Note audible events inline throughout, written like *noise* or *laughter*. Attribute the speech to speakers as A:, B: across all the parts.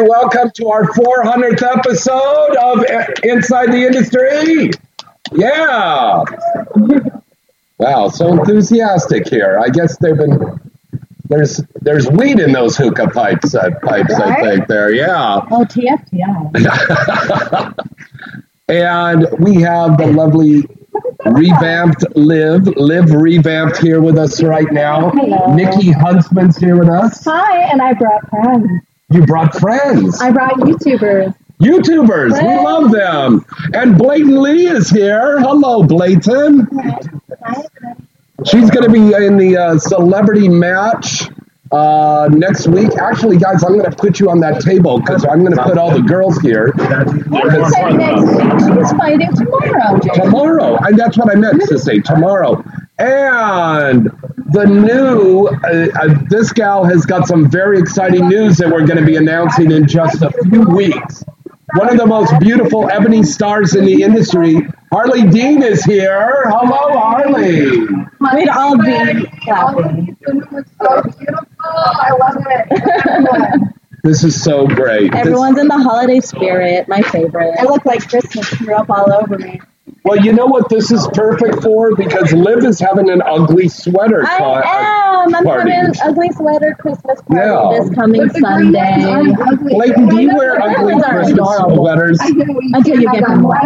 A: Right, welcome to our 400th episode of Inside the Industry. Yeah. Wow, so enthusiastic here. I guess they've been there's there's weed in those hookah pipes uh, pipes I think there. Yeah.
B: Oh, TFTI. *laughs*
A: And we have the lovely revamped live live revamped here with us right now.
B: Hello.
A: Nikki Huntsman's here with us.
B: Hi, and I brought friends.
A: You brought friends.
B: I brought YouTubers.
A: YouTubers, we love them. And Blayton Lee is here. Hello, Blayton. She's going to be in the uh, celebrity match uh, next week. Actually, guys, I'm going to put you on that table because I'm going to put all the girls here.
B: What did next week? She's fighting tomorrow,
A: Tomorrow, and that's what I meant to say. Tomorrow, and the new uh, uh, this gal has got some very exciting news that we're going to be announcing in just a few weeks. One of the most beautiful ebony stars in the industry, Harley Dean, is here. Hello, Harley.
B: We'd all be clapping.
C: so beautiful. I love it.
A: This is so great. This-
B: Everyone's in the holiday spirit. My favorite. I look like Christmas threw up all over me.
A: Well, you know what this is perfect for because Liv is having an ugly sweater.
B: I
A: co-
B: am. I'm
A: party.
B: having an ugly sweater Christmas party
A: Yeah.
B: this coming
C: But the green ones
B: Sunday.
C: aren't.
A: Clayton, do you wear ugly
B: ones
A: Christmas
B: adorable.
A: sweaters?
B: Until you get them wet.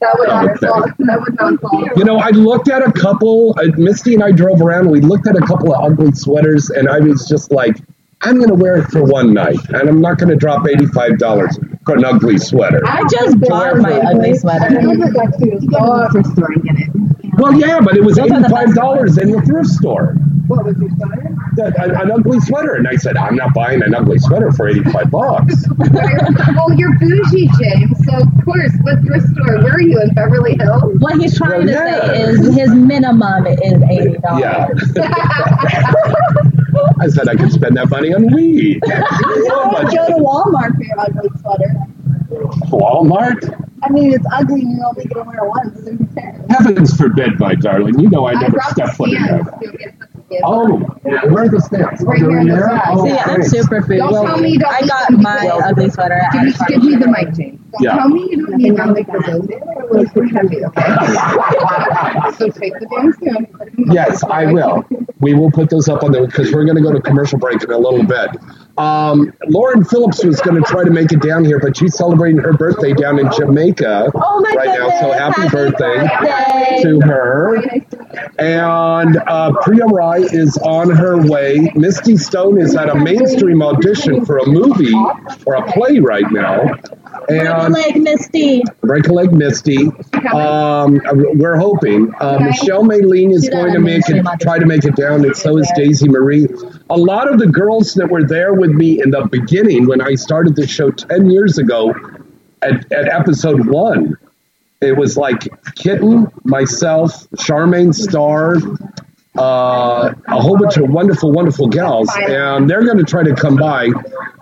C: That would not
A: Okay.
C: fall. That would not fall.
A: You know, I looked at a couple. Uh, Misty and I drove around. We looked at a couple of ugly sweaters, and I was just like, "I'm going to wear it for one night, and I'm not going to drop eighty-five dollars for an ugly sweater."
B: I just bought my ugly sweater.
C: Go to the thrift store and get it.
A: Well, yeah, but it was
B: Those are the best
A: eighty-five dollars in the thrift store.
C: What was your sweater?
A: An, an ugly sweater, and I said, "I'm not buying an ugly sweater for eighty-five bucks." *laughs*
C: well, you're bougie, James. So of course, what thrift store were you in Beverly Hills?
B: What he's trying
A: Well,
B: to
A: yeah.
B: say is his minimum is eighty dollars.
A: Yeah, *laughs* *laughs* I said I could spend that money on weed. *laughs* How much?
C: Go to Walmart for your ugly sweater.
A: Walmart?
C: I mean, it's ugly and you're only gonna wear it once. So? *laughs*
A: Heavens forbid, my darling. You know I never
C: brought the
A: step foot in there.
C: To get the gift.
A: Oh, where are the stamps?
C: Right here
A: in
C: in the
A: there? Oh,
B: See, I'm
A: great.
B: super food.
C: Don't tell me you don't
B: I
C: need
B: got
C: something
B: my
C: well-
B: ugly sweater.
C: Give me, give me the mic, James. Don't
A: Yeah.
C: tell me you don't need nothing for voting. It's pretty heavy, okay? *laughs* so take the damn stand.
A: Yes, I will. We will put those up on the because we're going to go to commercial break in a little bit. Um, Lauren Phillips was going to try to make it down here, but she's celebrating her birthday down in Jamaica
B: Oh my
A: right
B: goodness!
A: now. So happy,
B: Happy
A: birthday,
B: birthday.
A: to her. And uh, Priya Rai is on her way. Misty Stone is at a mainstream audition for a movie or a play right now. And
B: Like Misty.
A: Break a leg, Misty. Um, we're hoping. Uh, Michelle Maylene is going to make it, try to make it down, and so is Daisy Marie. A lot of the girls that were there with me in the beginning when I started the show 10 years ago at, at episode one, it was like Kitten, myself, Charmane Star, uh, a whole bunch of wonderful, wonderful gals, and they're going to try to come by.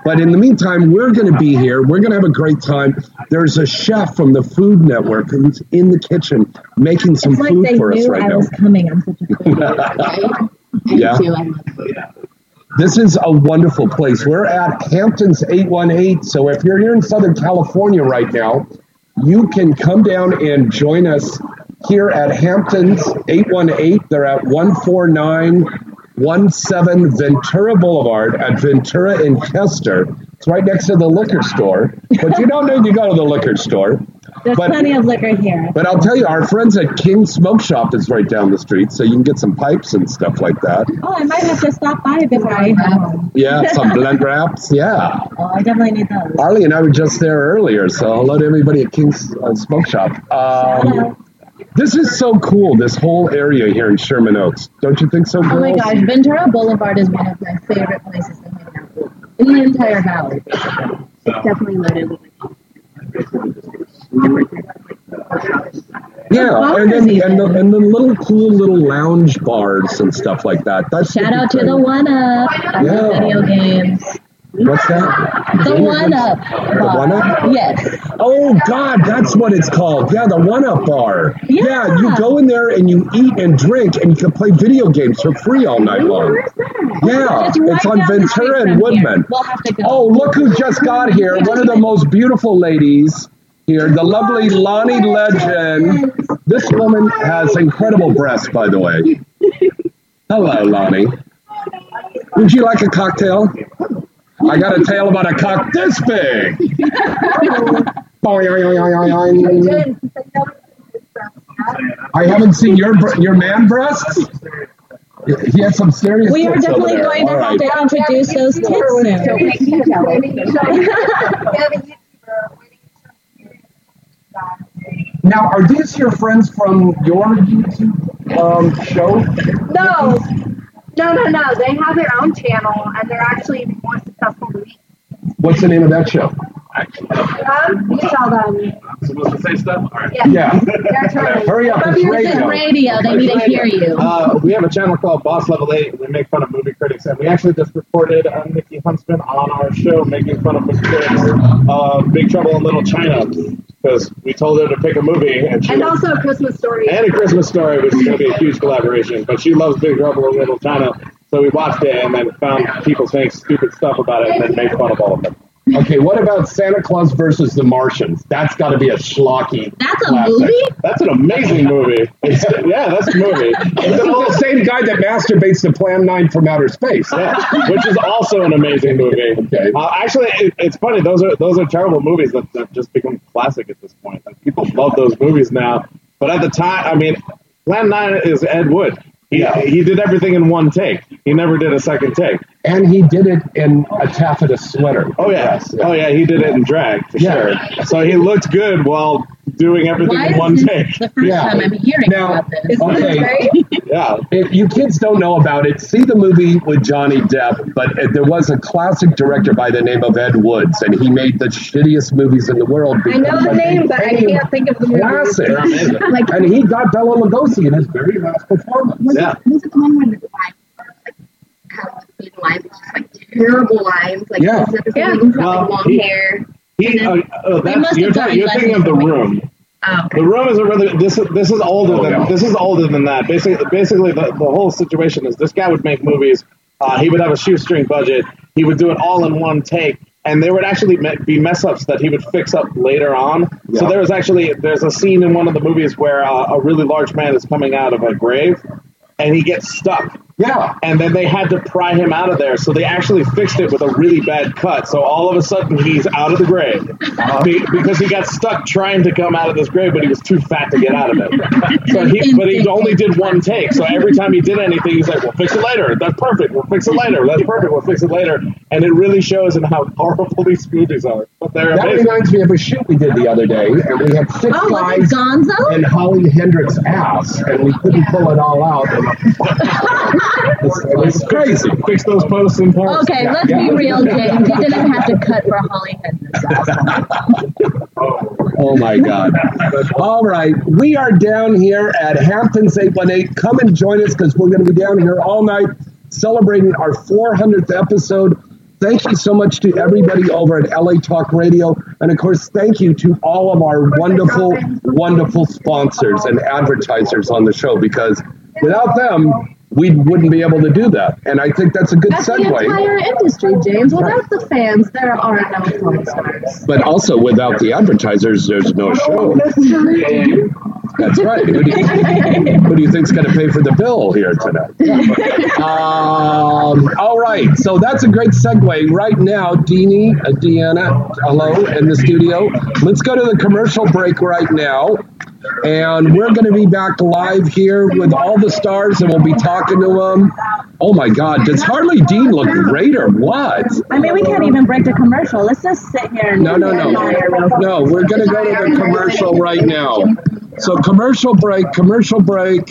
A: But in the meantime, we're going to be here. We're going to have a great time. There's a chef from the Food Network who's in the kitchen making some
B: like
A: food for us right
B: I
A: now.
B: was coming. I'm such a. *laughs*
A: Yeah.
B: too. I love food.
A: This is a wonderful place. We're at Hampton's 818. So if you're here in Southern California right now, you can come down and join us here at Hampton's 818. They're at 14917 Ventura Boulevard at Ventura and Kester. It's right next to the liquor store, but you don't need to go to the liquor store.
B: There's
A: But-
B: plenty of liquor here.
A: But I'll tell you, our friends at King Smoke Shop is right down the street, so you can get some pipes and stuff like that.
B: Oh, I might have to stop by before I head home.
A: Yeah, *laughs* some blend wraps. Yeah.
B: Oh, I definitely need those.
A: Arlie and I were just there earlier, so hello to everybody at King's uh, Smoke Shop. Um, this is so cool, this whole area here in Sherman Oaks. Don't you think so, girls?
B: Oh my gosh, Ventura Boulevard is one of my favorite places to hang out in the entire valley. It's Definitely loaded with
A: Yeah, and then and the, and the little cool little lounge bars and stuff like that. That's
B: Shout out to the one up
A: Yeah.
B: video games.
A: What's that?
B: The one up.
A: The one up?
B: Yes.
A: Oh God, that's what it's called. Yeah, the One Up Bar.
B: Yeah. yeah.
A: you go in there and you eat and drink, and you can play video games for free all night long. Yeah,
B: It's
A: on Ventura and Woodman.
B: We'll have to go.
A: Oh, look who just got here! One of the most beautiful ladies here, the lovely Lonnie Legend. This woman has incredible breasts, by the way. Hello, Lonnie. Would you like a cocktail? I got a tale about a cock this big. I haven't seen your your man breasts. He has some serious.
B: We are definitely
A: there.
B: going to
A: All
B: have
A: right.
B: to introduce those tits *laughs*
A: Now, are these your friends from your YouTube um, show?
D: No, no, no, no. They have their own channel, and they're actually more successful than me.
A: What's the name of that show?
D: Um, you saw them.
E: supposed to say stuff? All right.
D: Yeah.
A: Yeah. *laughs*
D: They're.
A: Hurry up, it's
B: This is
A: radio.
B: radio. They need to hear you.
E: Uh, we have a channel called Boss Level 8. We make fun of movie critics, and we actually just recorded uh, Nikki Huntsman on our show making fun of movie critics uh, Big Trouble in Little China because we told her to pick a movie, and she
D: And also a Christmas story.
E: and a Christmas Story, which is going to be a huge collaboration. But she loves Big Trouble in Little China, so we watched it and then found people saying stupid stuff about it, and then made fun of all of them.
A: Okay, what about Santa Claus versus the Martians? That's got to be a schlocky.
B: That's a
A: classic.
B: movie?
E: That's an amazing movie. It's, yeah, that's a movie.
A: This is the same guy that masturbates to Plan 9 from outer space.
E: Yeah, which is also an amazing movie.
A: Okay.
E: Uh, actually, it, it's funny. Those are those are terrible movies that, that just become classic at this point. Like, people love those movies now, but at the time, I mean, Plan Nine is Ed Wood. He,
A: Yeah.
E: he did everything in one take. He never did a second take.
A: And he did it in a taffeta sweater.
E: Oh yeah,
A: Yes,
E: oh yeah, he did it in drag for
A: Yeah.
E: sure. So he looked good while doing everything
B: Why
E: in one
B: this
E: take.
B: the first
A: Yeah.
B: time I'm hearing
A: Now-
B: about this?
A: Okay.
E: Yeah,
A: If you kids don't know about it, see the movie with Johnny Depp. But uh, there was a classic director by the name of Ed Woods, and he made the shittiest movies in the world.
D: I know the name, but I can't think of the movie.
A: Classic.
D: Like,
A: And he got Bela Lugosi in his very last performance.
E: Yeah.
C: Was it the one where the lines like how lines, just like terrible lines, like
A: Yeah.
D: Yeah.
E: Well,
C: like long
E: he-
C: hair.
E: He, uh, uh,
B: They
E: that's, you're,
B: have
E: talking- you're thinking of the room.
C: Oh, okay.
E: The room is a really this is this is older
A: Oh,
E: than
A: yeah.
E: this is older than that. Basically, basically the, the whole situation is this guy would make movies. Uh, he would have a shoestring budget. He would do it all in one take, and there would actually be mess ups that he would fix up later on. So
A: Yeah.
E: there was actually there's a scene in one of the movies where uh, a really large man is coming out of a grave, and he gets stuck.
A: Yeah.
E: And then they had to pry him out of there. So they actually fixed it with a really bad cut. So all of a sudden he's out of the grave uh-huh. Be- because he got stuck trying to come out of this grave, but he was too fat to get out of it. *laughs* So he, but he only did one take. So every time he did anything, he's like, "We'll fix it later. That's perfect. We'll fix it later. That's perfect. We'll fix it later." And it really shows in how horrible these movies are. But they're
A: That
E: amazing.
A: reminds me of a shoot we did the other day, and we had six
B: Oh, was
A: guys
B: it Gonzo?
A: Holly Hendrix' ass, and we couldn't pull it all out. *laughs* it was crazy.
E: Fix those posts in parts.
B: Okay, let's
A: yeah.
B: be real, James. You didn't have to cut for Holly Hendrix. *laughs*
A: Oh my God. All right. We are down here at Hampton's 818. Come and join us because we're going to be down here all night celebrating our 400th episode. Thank you so much to everybody over at LA Talk Radio. And of course, thank you to all of our wonderful, wonderful sponsors and advertisers on the show because without them, we wouldn't be able to do that. And I think that's a good
B: That's the
A: segue.
B: entire industry, James. Without the fans, there are no porn stars.
A: But also, without the advertisers, there's no show. That's right. Who do you, who do you think's going to pay for the bill here tonight? *laughs* Um, all right. So that's a great segue. Right now, Deanie, uh, Deanna, hello in the studio. Let's go to the commercial break right now. And we're going to be back live here with all the stars, and we'll be talking to them. Oh my God, does Harley Dean look great or what?
B: I mean, we can't even break the commercial. Let's just sit here and
A: No, no, no. No, we're going to go to the commercial right now. So, commercial break, commercial break.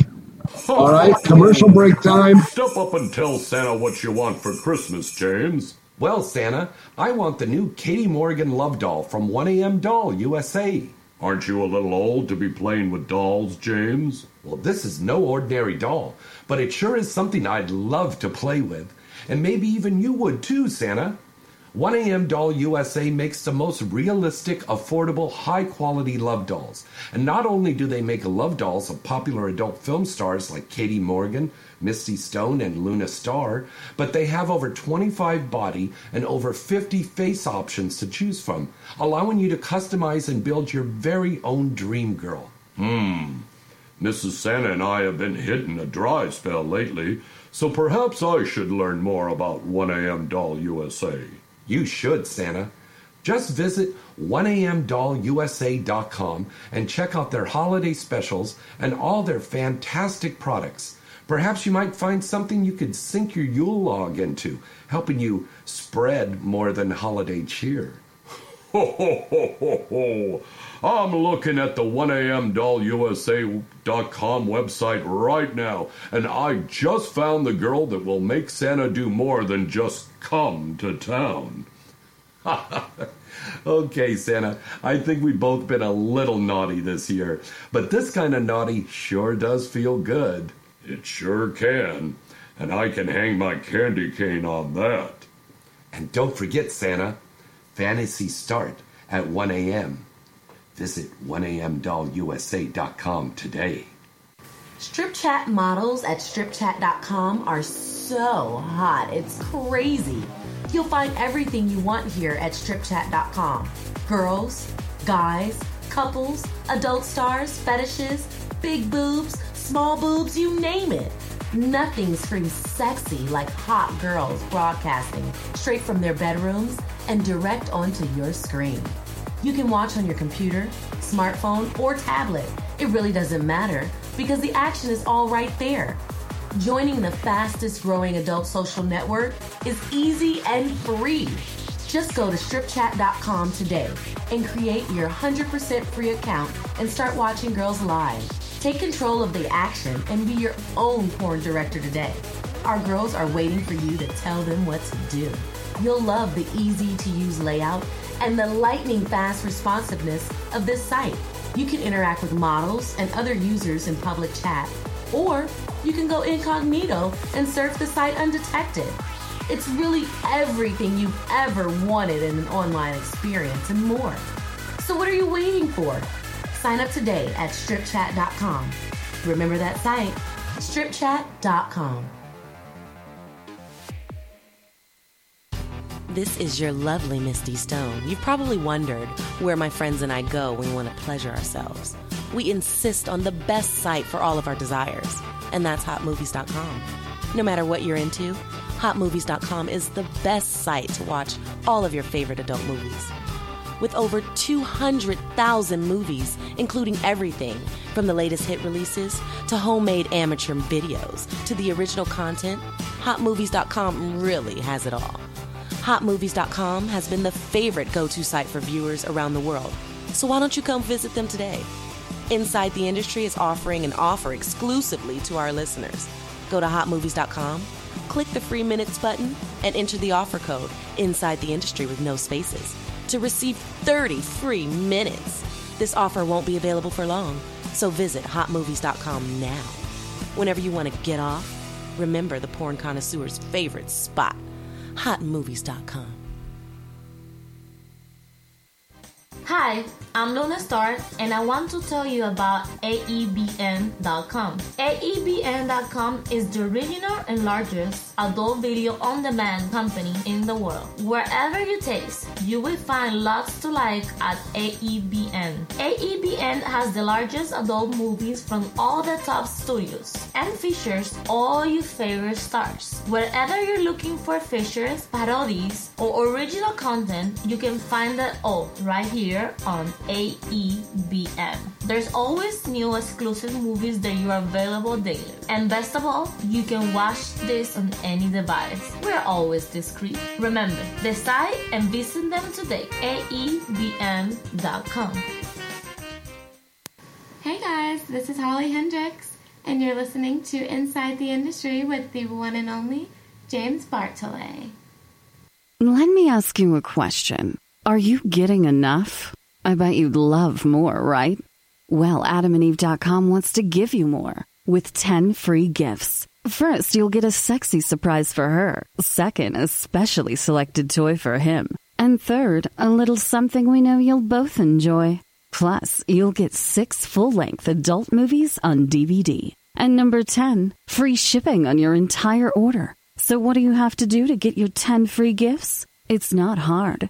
A: All right, commercial break time.
F: Step up and tell Santa what you want for Christmas, James. Well, Santa, I want the new Katie Morgan Love Doll from 1AM Doll USA.
G: Aren't you a little old to be playing with dolls, James?
F: Well, this is no ordinary doll, but it sure is something I'd love to play with. And maybe even you would too, Santa. 1AM Doll USA makes the most realistic, affordable, high quality love dolls. And not only do they make love dolls of popular adult film stars like Katie Morgan, Misty Stone, and Luna Star, but they have over 25 body and over 50 face options to choose from, allowing you to customize and build your very own dream girl.
G: Hmm. Mrs. Santa and I have been hitting a dry spell lately, so perhaps I should learn more about 1AM Doll USA.
F: You should, Santa. Just visit 1amdollusa.com and check out their holiday specials and all their fantastic products. Perhaps you might find something you could sink your Yule log into, helping you spread more than holiday cheer.
G: Ho, ho, ho, ho, ho. I'm looking at the 1amdollusa.com website right now, and I just found the girl that will make Santa do more than just come to town. *laughs*
F: okay, Santa, I think we've both been a little naughty this year, but this kind of naughty sure does feel good.
G: It sure can, and I can hang my candy cane on that.
F: And don't forget, Santa, fantasy start at 1 a.m. Visit 1amdollusa.com today.
H: Strip chat models at stripchat.com are so hot. It's crazy. You'll find everything you want here at stripchat.com. Girls, guys, couples, adult stars, fetishes, big boobs, small boobs, you name it. Nothing screams sexy like hot girls broadcasting straight from their bedrooms and direct onto your screen. You can watch on your computer, smartphone, or tablet. It really doesn't matter because the action is all right there. Joining the fastest growing adult social network is easy and free. Just go to stripchat.com today and create your 100% free account and start watching girls live. Take control of the action and be your own porn director today. Our girls are waiting for you to tell them what to do. You'll love the easy to use layout and the lightning fast responsiveness of this site. You can interact with models and other users in public chat, or you can go incognito and surf the site undetected. It's really everything you've ever wanted in an online experience and more. So, what are you waiting for? Sign up today at stripchat.com. Remember that site, stripchat.com. This is your lovely Misty Stone. You've probably wondered where my friends and I go when we want to pleasure ourselves. We insist on the best site for all of our desires, and that's hotmovies.com. No matter what you're into, hotmovies.com is the best site to watch all of your favorite adult movies. With over 200,000 movies, including everything from the latest hit releases to homemade amateur videos to the original content, hotmovies.com really has it all. Hotmovies.com has been the favorite go to site for viewers around the world. So why don't you come visit them today? Inside the Industry is offering an offer exclusively to our listeners. Go to hotmovies.com, click the free minutes button, and enter the offer code Inside the Industry with no spaces to receive 30 free minutes. This offer won't be available for long, so visit hotmovies.com now. Whenever you want to get off, remember the porn connoisseur's favorite spot hotmovies.com.
I: Hi, I'm Luna Star, and I want to tell you about AEBN.com. AEBN.com is the original and largest adult video on demand company in the world. Wherever you taste, you will find lots to like at AEBN. AEBN has the largest adult movies from all the top studios and features all your favorite stars. Wherever you're looking for features, parodies, or original content, you can find it all right here on AEBN. There's always new exclusive movies that you are available daily. And best of all, you can watch this on any device. We're always discreet. Remember, decide and visit them today. AEBN.com.
J: Hey guys, this is Holly Hendrix, and you're listening to Inside the Industry with the one and only James Bartholet. Let me ask you a question. Are you getting enough? I bet you'd love more, right? Well, adamandeve.com wants to give you more with 10 free gifts. First, you'll get a sexy surprise for her. Second, a specially selected toy for him. And third, a little something we know you'll both enjoy. Plus, you'll get six full length adult movies on DVD. And number 10, free shipping on your entire order. So, what do you have to do to get your 10 free gifts? It's not hard.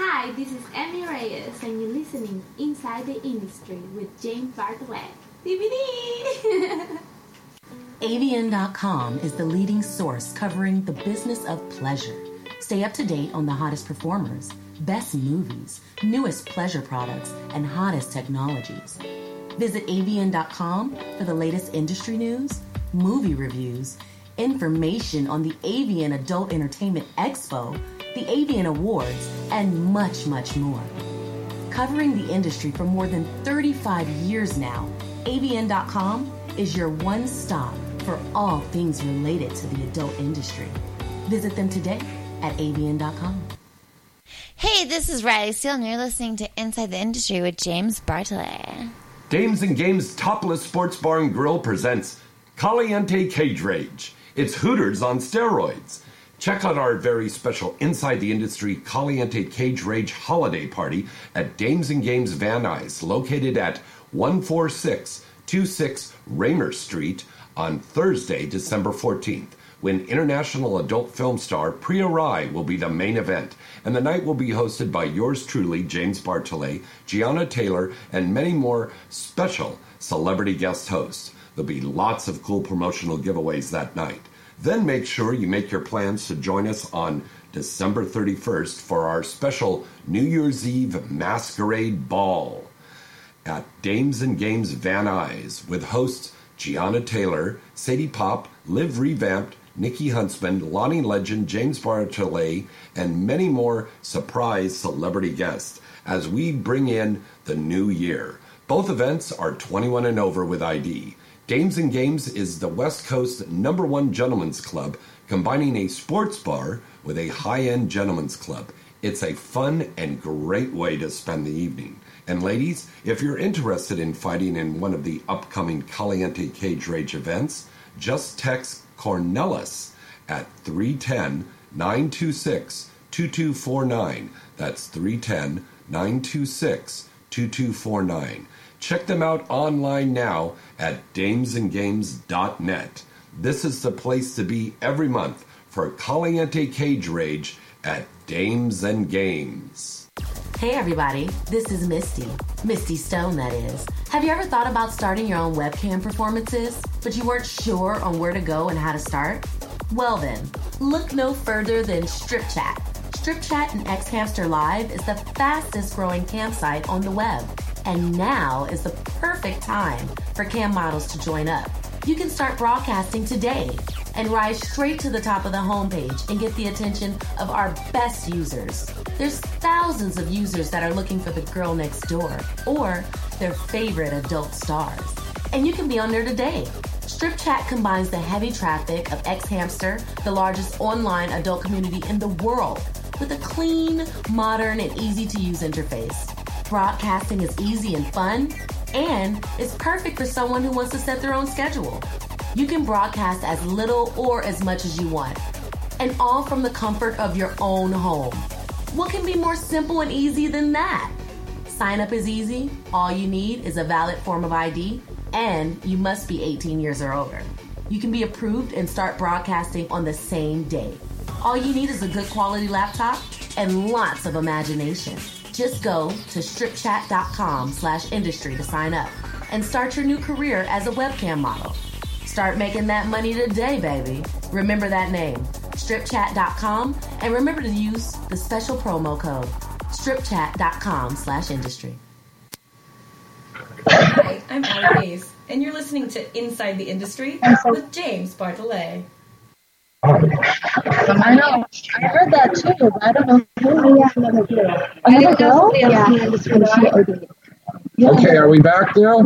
K: Hi, this is Emmy Reyes, and you're listening Inside the Industry with James Bartlett. DVD!
H: AVN.com is the leading source covering the business of pleasure. Stay up to date on the hottest performers, best movies, newest pleasure products, and hottest technologies. Visit AVN.com for the latest industry news, movie reviews, information on the AVN Adult Entertainment Expo, the AVN Awards, and much, much more. Covering the industry for more than 35 years now, AVN.com is your one stop for all things related to the adult industry. Visit them today at AVN.com.
L: Hey, this is Riley Steele, and you're listening to Inside the Industry with James Bartholet.
F: Dames and Games Topless Sports Bar and Grill presents Caliente Cage Rage. It's Hooters on steroids. Check out our very special Inside the Industry Caliente Cage Rage holiday party at Dames and Games Van Nuys, located at 14626 Raymer Street on Thursday, December 14th, when international adult film star Priya Rai will be the main event. And the night will be hosted by yours truly, James Bartholet, Gianna Taylor, and many more special celebrity guest hosts. There'll be lots of cool promotional giveaways that night. Then make sure you make your plans to join us on December 31st for our special New Year's Eve Masquerade Ball at Dames and Games Van Nuys with hosts Gianna Taylor, Sadie Pop, Liv Revamped, Nikki Huntsman, Lonnie Legend, James Bartholet, and many more surprise celebrity guests as we bring in the new year. Both events are 21 and over with ID. Dames and Games is the West Coast number one gentlemen's club, combining a sports bar with a high end gentlemen's club. It's a fun and great way to spend the evening. And ladies, if you're interested in fighting in one of the upcoming Caliente Cage Rage events, just text Cornelis at 310 926 2249. That's 310 926 2249. Check them out online now at damesandgames.net. This is the place to be every month for Caliente Cage Rage at Dames and Games.
H: Hey everybody, this is Misty. Misty Stone, that is. Have you ever thought about starting your own webcam performances, but you weren't sure on where to go and how to start? Well then, look no further than Strip Chat. Strip Chat and Xhamster Live is the fastest growing campsite on the web. And now is the perfect time for cam models to join up. You can start broadcasting today and rise straight to the top of the homepage and get the attention of our best users. There's thousands of users that are looking for the girl next door or their favorite adult stars. And you can be on there today. Strip Chat combines the heavy traffic of X Hamster, the largest online adult community in the world, with a clean, modern, and easy to use interface. Broadcasting is easy and fun, and it's perfect for someone who wants to set their own schedule. You can broadcast as little or as much as you want, and all from the comfort of your own home. What can be more simple and easy than that? Sign up is easy. All you need is a valid form of ID, and you must be 18 years or older. You can be approved and start broadcasting on the same day. All you need is a good quality laptop and lots of imagination. Just go to stripchat.com slash industry to sign up and start your new career as a webcam model. Start making that money today, baby. Remember that name, stripchat.com, and remember to use the special promo code stripchat.com slash industry.
M: Hi, I'm Allie Hayes, and you're listening to Inside the Industry with James Bartholet.
B: I know. I heard that too, but I don't know who. Yeah, another girl. Another girl? Yeah.
A: Okay, are we back now?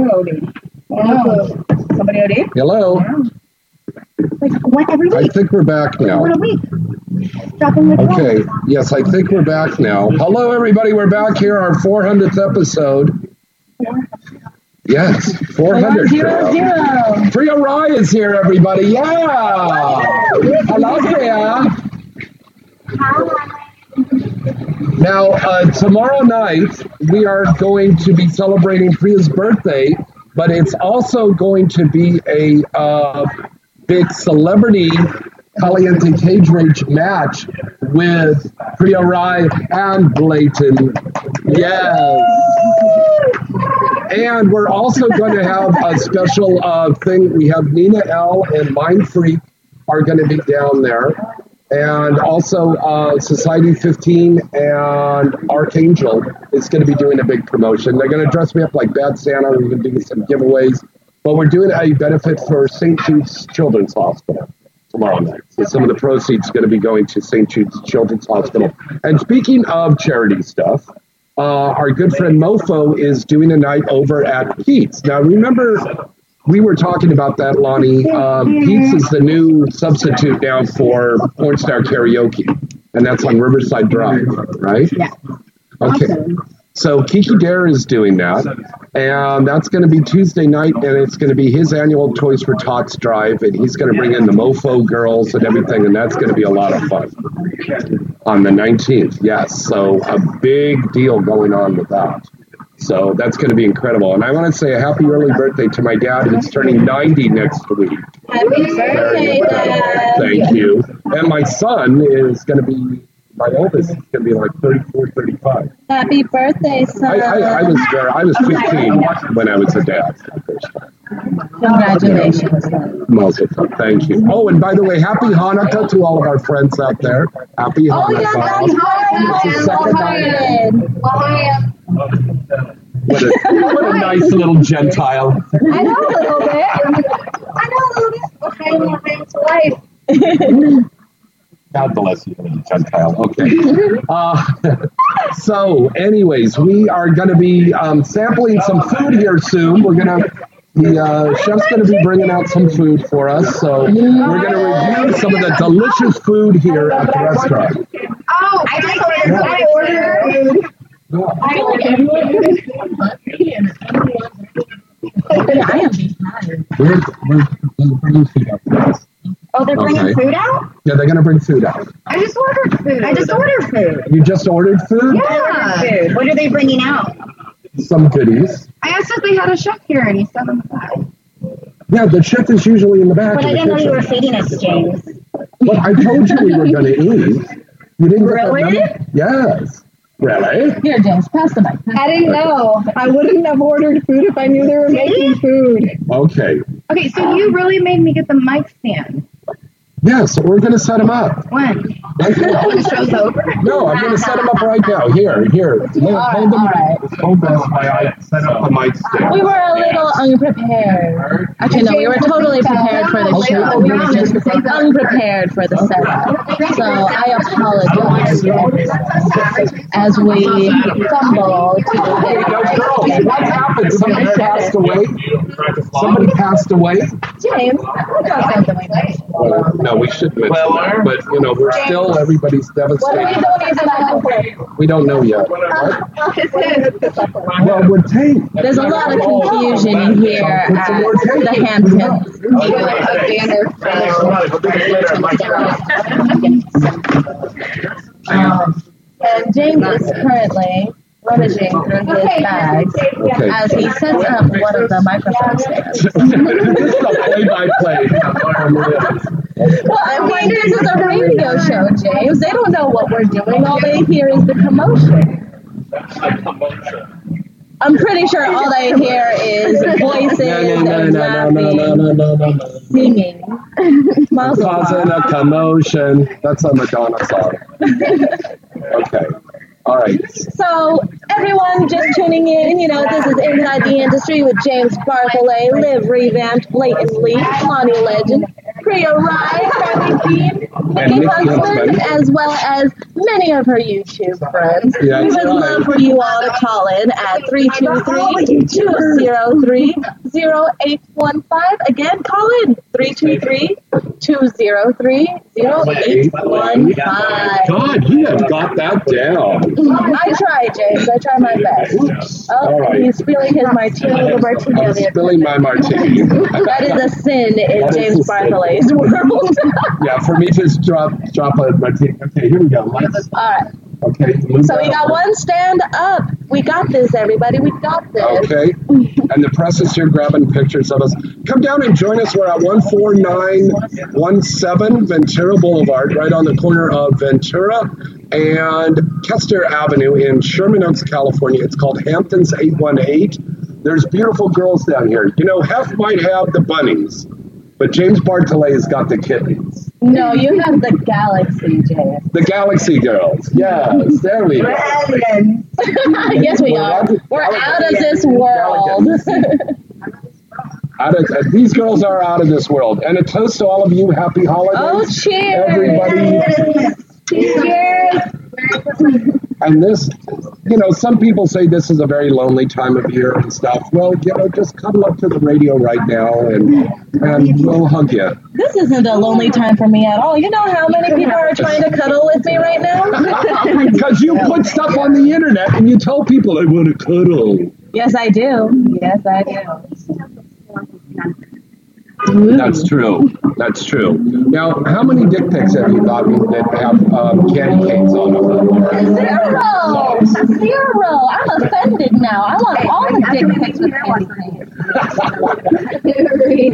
B: Oh. Somebody OD?
A: Hello.
B: Like, what, every
A: I think we're back now.
B: What a week?
A: Okay, yes, I think we're back now. Hello, everybody. We're back here, our 400th episode. Yes, 400.
B: Zero, zero.
A: Priya Rai is here, everybody. Yeah. Hello, Priya. Now, uh, tomorrow night, we are going to be celebrating Priya's birthday, but it's also going to be a uh, big celebrity Caliente Cage Rage match with Priya Rai and Blayton. Yes. And we're also going to have a special uh, thing. We have Nina Elle and Mind Freak are going to be down there. And also uh, Society 15 and Archangel is going to be doing a big promotion. They're going to dress me up like Bad Santa. We're going to do some giveaways. But we're doing a benefit for St. Jude's Children's Hospital tomorrow night. So some of the proceeds going to be going to St. Jude's Children's Hospital. And speaking of charity stuff, uh, our good friend Mofo is doing a night over at Pete's. Now, remember, we were talking about that, Lonnie. Um, Pete's is the new substitute now for Porn Star Karaoke, and that's on Riverside Drive, right?
B: Yeah.
A: Okay. So Kiki Dare is doing that, and that's going to be Tuesday night, and it's going to be his annual Toys for Tots drive, and he's going to bring in the Mofo girls and everything, and that's going to be a lot of fun on the 19th. Yes, so a big deal going on with that. So that's going to be incredible, and I want to say a happy early birthday to my dad, who's turning 90 next week.
B: Happy birthday, Dad.
A: Thank you. And my son is going to be my oldest is going to be like 34, 35.
B: Happy birthday, son.
A: I, I, I was there. I was 15 when I was a dad for the first time.
B: Congratulations.
A: Most Thank you. Oh, and by the way, happy Hanukkah to all of our friends out there. Happy Hanukkah.
B: Oh, yeah,
A: Hanukkah.
B: happy
A: second night. What a, what a *laughs* nice little Gentile.
B: I know a little bit. I know a little bit. Ohio, Ohio to life. *laughs*
A: God bless you, Gentile. Okay. Uh, so, anyways, we are going to be um, sampling some food here soon. We're going to. The uh, chef's going to be bringing out some food for us, so we're going to review some of the delicious food here at the restaurant.
D: Oh, I just ordered. I. I ordered.
A: We're, we're, we're bringing food out for us.
D: Oh, they're bringing
A: Okay.
D: food out?
A: Yeah, they're going to bring food out.
D: I just ordered food. I just ordered food.
A: You just ordered food?
D: Yeah. Food. What are they bringing out?
A: Some goodies.
D: I asked if they had a chef here, and he said on the side.
A: Yeah, the chef is usually in the back.
D: But
A: of
D: I didn't know you were feeding us, James.
A: But I told you we were going *laughs* to eat. You didn't get that
D: Really?
A: Yes. Really?
B: Here, James, pass the mic.
C: I didn't know. I wouldn't have ordered food if I knew they were making food.
A: Okay.
D: Okay, so you really made me get the mic stand.
A: Yeah, so we're going to set them up.
D: When?
A: Right now.
D: Oh, the show's over?
A: No, I'm going to set them up right now. Here, here. Hold hold them. Hold them I set up the mic stand.
B: We were a little unprepared. Actually, no, we were totally prepared for the show. We were just unprepared for the setup. So I apologize as we fumble to
A: Hey, now, what happened? Somebody passed away? Somebody passed away?
B: James, I got something like that.
A: Well, no, we shouldn't mention that. But, you know, we're still, everybody's
B: What are we
A: devastated.
B: doing that?
A: We don't know yet. *laughs* Well, we're taped.
B: There's a lot of confusion in here at the Hamptons. *laughs* Um, and James is currently rummaging through his bags
A: Okay.
B: as he sets up one of the microphone stands. *laughs*
A: this is a play-by-play.
B: Well, I mean, this is a radio show, James. They don't know what we're doing. All they hear is the commotion. I'm pretty sure all they hear is voices
A: No, no,
B: and
A: no, no, no, no,
B: laughing,
A: no, no, no, no.
B: singing.
A: Causing a commotion. That's a Madonna song. Okay. All right.
B: So, everyone just tuning in, you know, this is Inside the Industry with James Bartholet, Liv Revamped blatantly, Lonnie Legend, Priya Rai, Kathy Beam, Nikki
A: Nikki
B: Huntsman,
A: Huntsman.
B: as well as many of her YouTube friends.
A: Yeah,
B: we would love for you all to call in at 323-203-0815. Again, call in 323-203-0815.
A: God, you have got that down.
B: I try, James. I try my best. Oh,
A: right.
B: he's spilling his martini. The martini
A: I'm spilling my martini. *laughs*
B: That is a sin in
A: That
B: James. Bartholet's world.
A: yeah, for me to drop drop a. Okay, here we go. Let's,
B: All right.
A: okay.
B: So we got one stand up. We got this, everybody. We got this.
A: Okay. And the press is here grabbing pictures of us. Come down and join us. We're at 14917 Ventura Boulevard, right on the corner of Ventura and Kester Avenue in Sherman Oaks, California. It's called Hamptons 818. There's beautiful girls down here. You know, Hef might have the bunnies, but James Bartholet has got the kittens.
B: No, you have the galaxy, James.
A: The Galaxy Girls. Yes, there we go. *laughs*
B: yes, we are. We're out of this world. *laughs*
A: Out of, uh, these girls are out of this world. And a toast to all of you. Happy holidays.
B: oh, cheers.
A: Everybody.
B: Cheers.
A: And this, you know, some people say this is a very lonely time of year and stuff. Well, you know, just cuddle up to the radio right now and, and we'll hug you.
B: This isn't a lonely time for me at all. You know how many people are trying to cuddle with me right now? *laughs* *laughs*
A: Because you put stuff on the internet and you tell people I want to cuddle.
B: yes, I do. Yes, I do.
A: That's true. That's true. Now, how many dick pics have you got that have um, candy canes on them?
B: Zero! Zero! I'm offended now. I want all the dick pics with candy canes.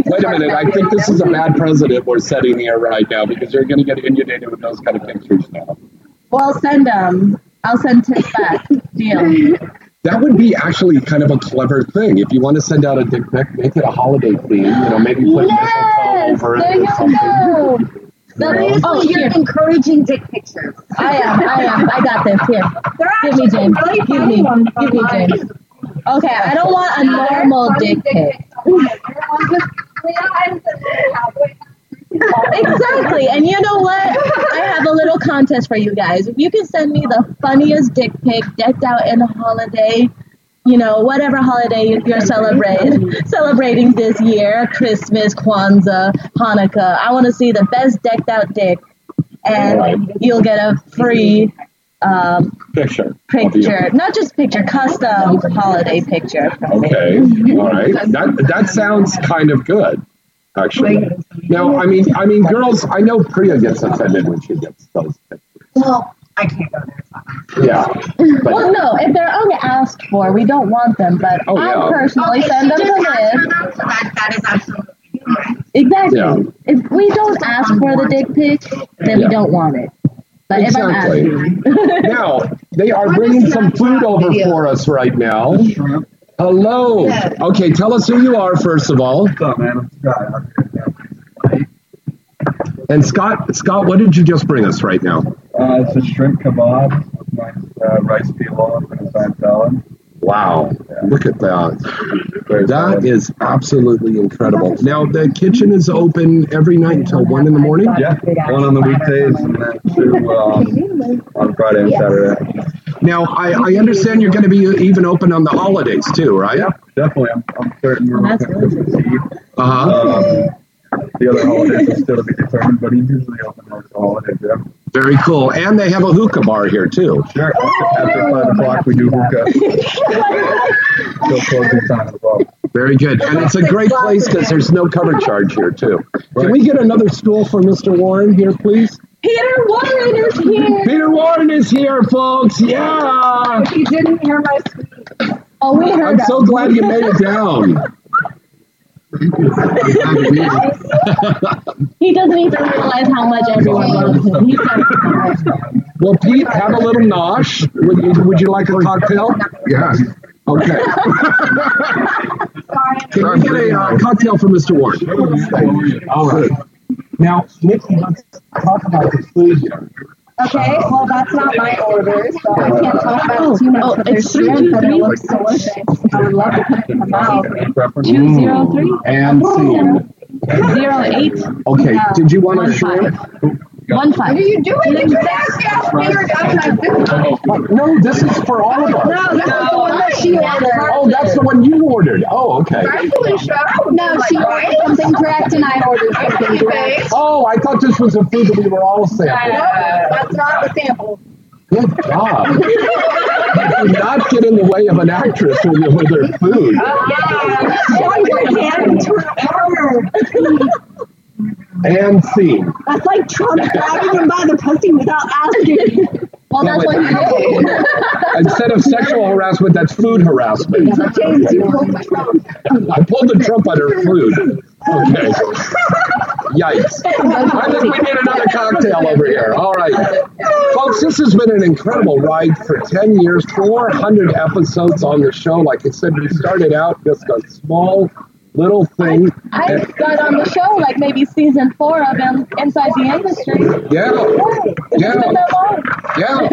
A: Wait a minute. I think this is a bad president we're setting here right now because you're going to get inundated with those kind of pictures now.
B: Well, send them. I'll send tips back. Deal.
A: That would be actually kind of a clever thing. If you want to send out a dick pic, make it a holiday theme. You know, maybe put mistletoe over it or something.
B: go.
A: Seriously,
B: oh,
C: you're
B: here.
C: encouraging dick pictures.
B: I am. I am. I got this. Here. Give me, James. Give me. Give me, James. Okay, I don't want a normal dick pic. *laughs* Exactly. And you know what? I have a little contest for you guys. If you can send me the funniest dick pic decked out in a holiday, you know, whatever holiday you're celebrating celebrating this year, Christmas, Kwanzaa, Hanukkah. I want to see the best decked out dick and you'll get a free um,
A: Picture.
B: picture, not just picture, custom holiday picture.
A: Okay. All right. That that sounds kind of good, actually. Now, I mean, I mean, girls. I know Priya gets offended when she gets those pictures.
C: Well, I can't go there.
A: Yeah. But
B: Well, no, if they're unasked for, we don't want them. But
A: Oh,
B: I
A: yeah.
B: personally
C: Okay,
B: send them
C: just
B: to
C: ask them, so that, that is absolutely fine.
B: Exactly.
A: Yeah.
B: If we don't ask for the dick pic, then
A: Yeah.
B: we don't want it. But
A: Exactly.
B: if I'm asking,
A: now they are bringing some food over for us right now. Hello. Okay, tell us who you are first of all.
N: What's up, man? I'm Scott.
A: And Scott, Scott, what did you just bring us right now?
N: Uh, it's a shrimp kebab with my uh, rice pilaf and a side salad.
A: Wow, look at that. That is absolutely incredible. Now the kitchen is open every night until one in the morning.
N: Yeah, one on the weekdays and then two um, on Friday and Saturday.
A: Now I, I understand you're going to be even open on the holidays too, right?
N: Yeah, definitely. I'm, I'm certain we're
B: That's
N: open Christmas Eve.
A: Uh huh.
N: Um, the other holidays are still be determined, but he's usually open most holidays. Yeah.
A: Very cool. And they have a hookah bar here too.
N: Sure. After five o'clock, we do hookah. Still closing time as well.
A: Very good. And it's a great place because there's no cover charge here too. Can we get another stool for Mr. Warren here, please?
B: Peter Warren is here.
A: Peter Warren is here, folks. Yeah.
C: If you didn't hear my speech,
B: Oh, we heard
A: I'm so glad you made it down.
B: He doesn't even realize how much everyone loves him. So
A: Well, Pete, have a little nosh. Would you, would you like a cocktail?
N: Yeah.
A: Okay. Can we get a uh, cocktail for Mr. Ward? All right. Now, Nikki, let's talk about the food here.
D: Okay, uh, well, that's not my *laughs* order, so I can't talk about it too much,
B: Oh,
D: but there's
B: it's three,
D: shrimp and it looks delicious. I would love to put it in my mouth.
B: Two zero three
A: And scene.
B: zero eight
A: Okay, did you want
B: One
A: a shrimp?
B: One five.
D: What are you doing? Did you ask us? We were down this.
A: No, this is for all of us.
D: No, this is the one that she ordered.
A: Oh, that's the one you ordered. Oh, okay.
D: No, she ordered something correct and I ordered something correct.
A: Oh, I thought this was a food that we were all sampling.
D: No, that's not the sample.
A: Good job. Do not get in the way of an actress with, with her food. *laughs* And scene.
D: That's like Trump grabbing him by the pussy without asking. Well, that's what he did.
A: Instead of sexual harassment, that's food harassment.
D: James, you pulled the Trump.
A: I pulled the Trump on her food. Okay. Yikes. I think we need another cocktail over here. All right. Folks, this has been an incredible ride for 10 years, 400 episodes on the show. Like I said, we started out just a small little thing.
B: I got on the show like maybe season four of in, Inside the Industry.
A: Yeah.
B: It's
A: Yeah.
B: been that long.
A: Yeah.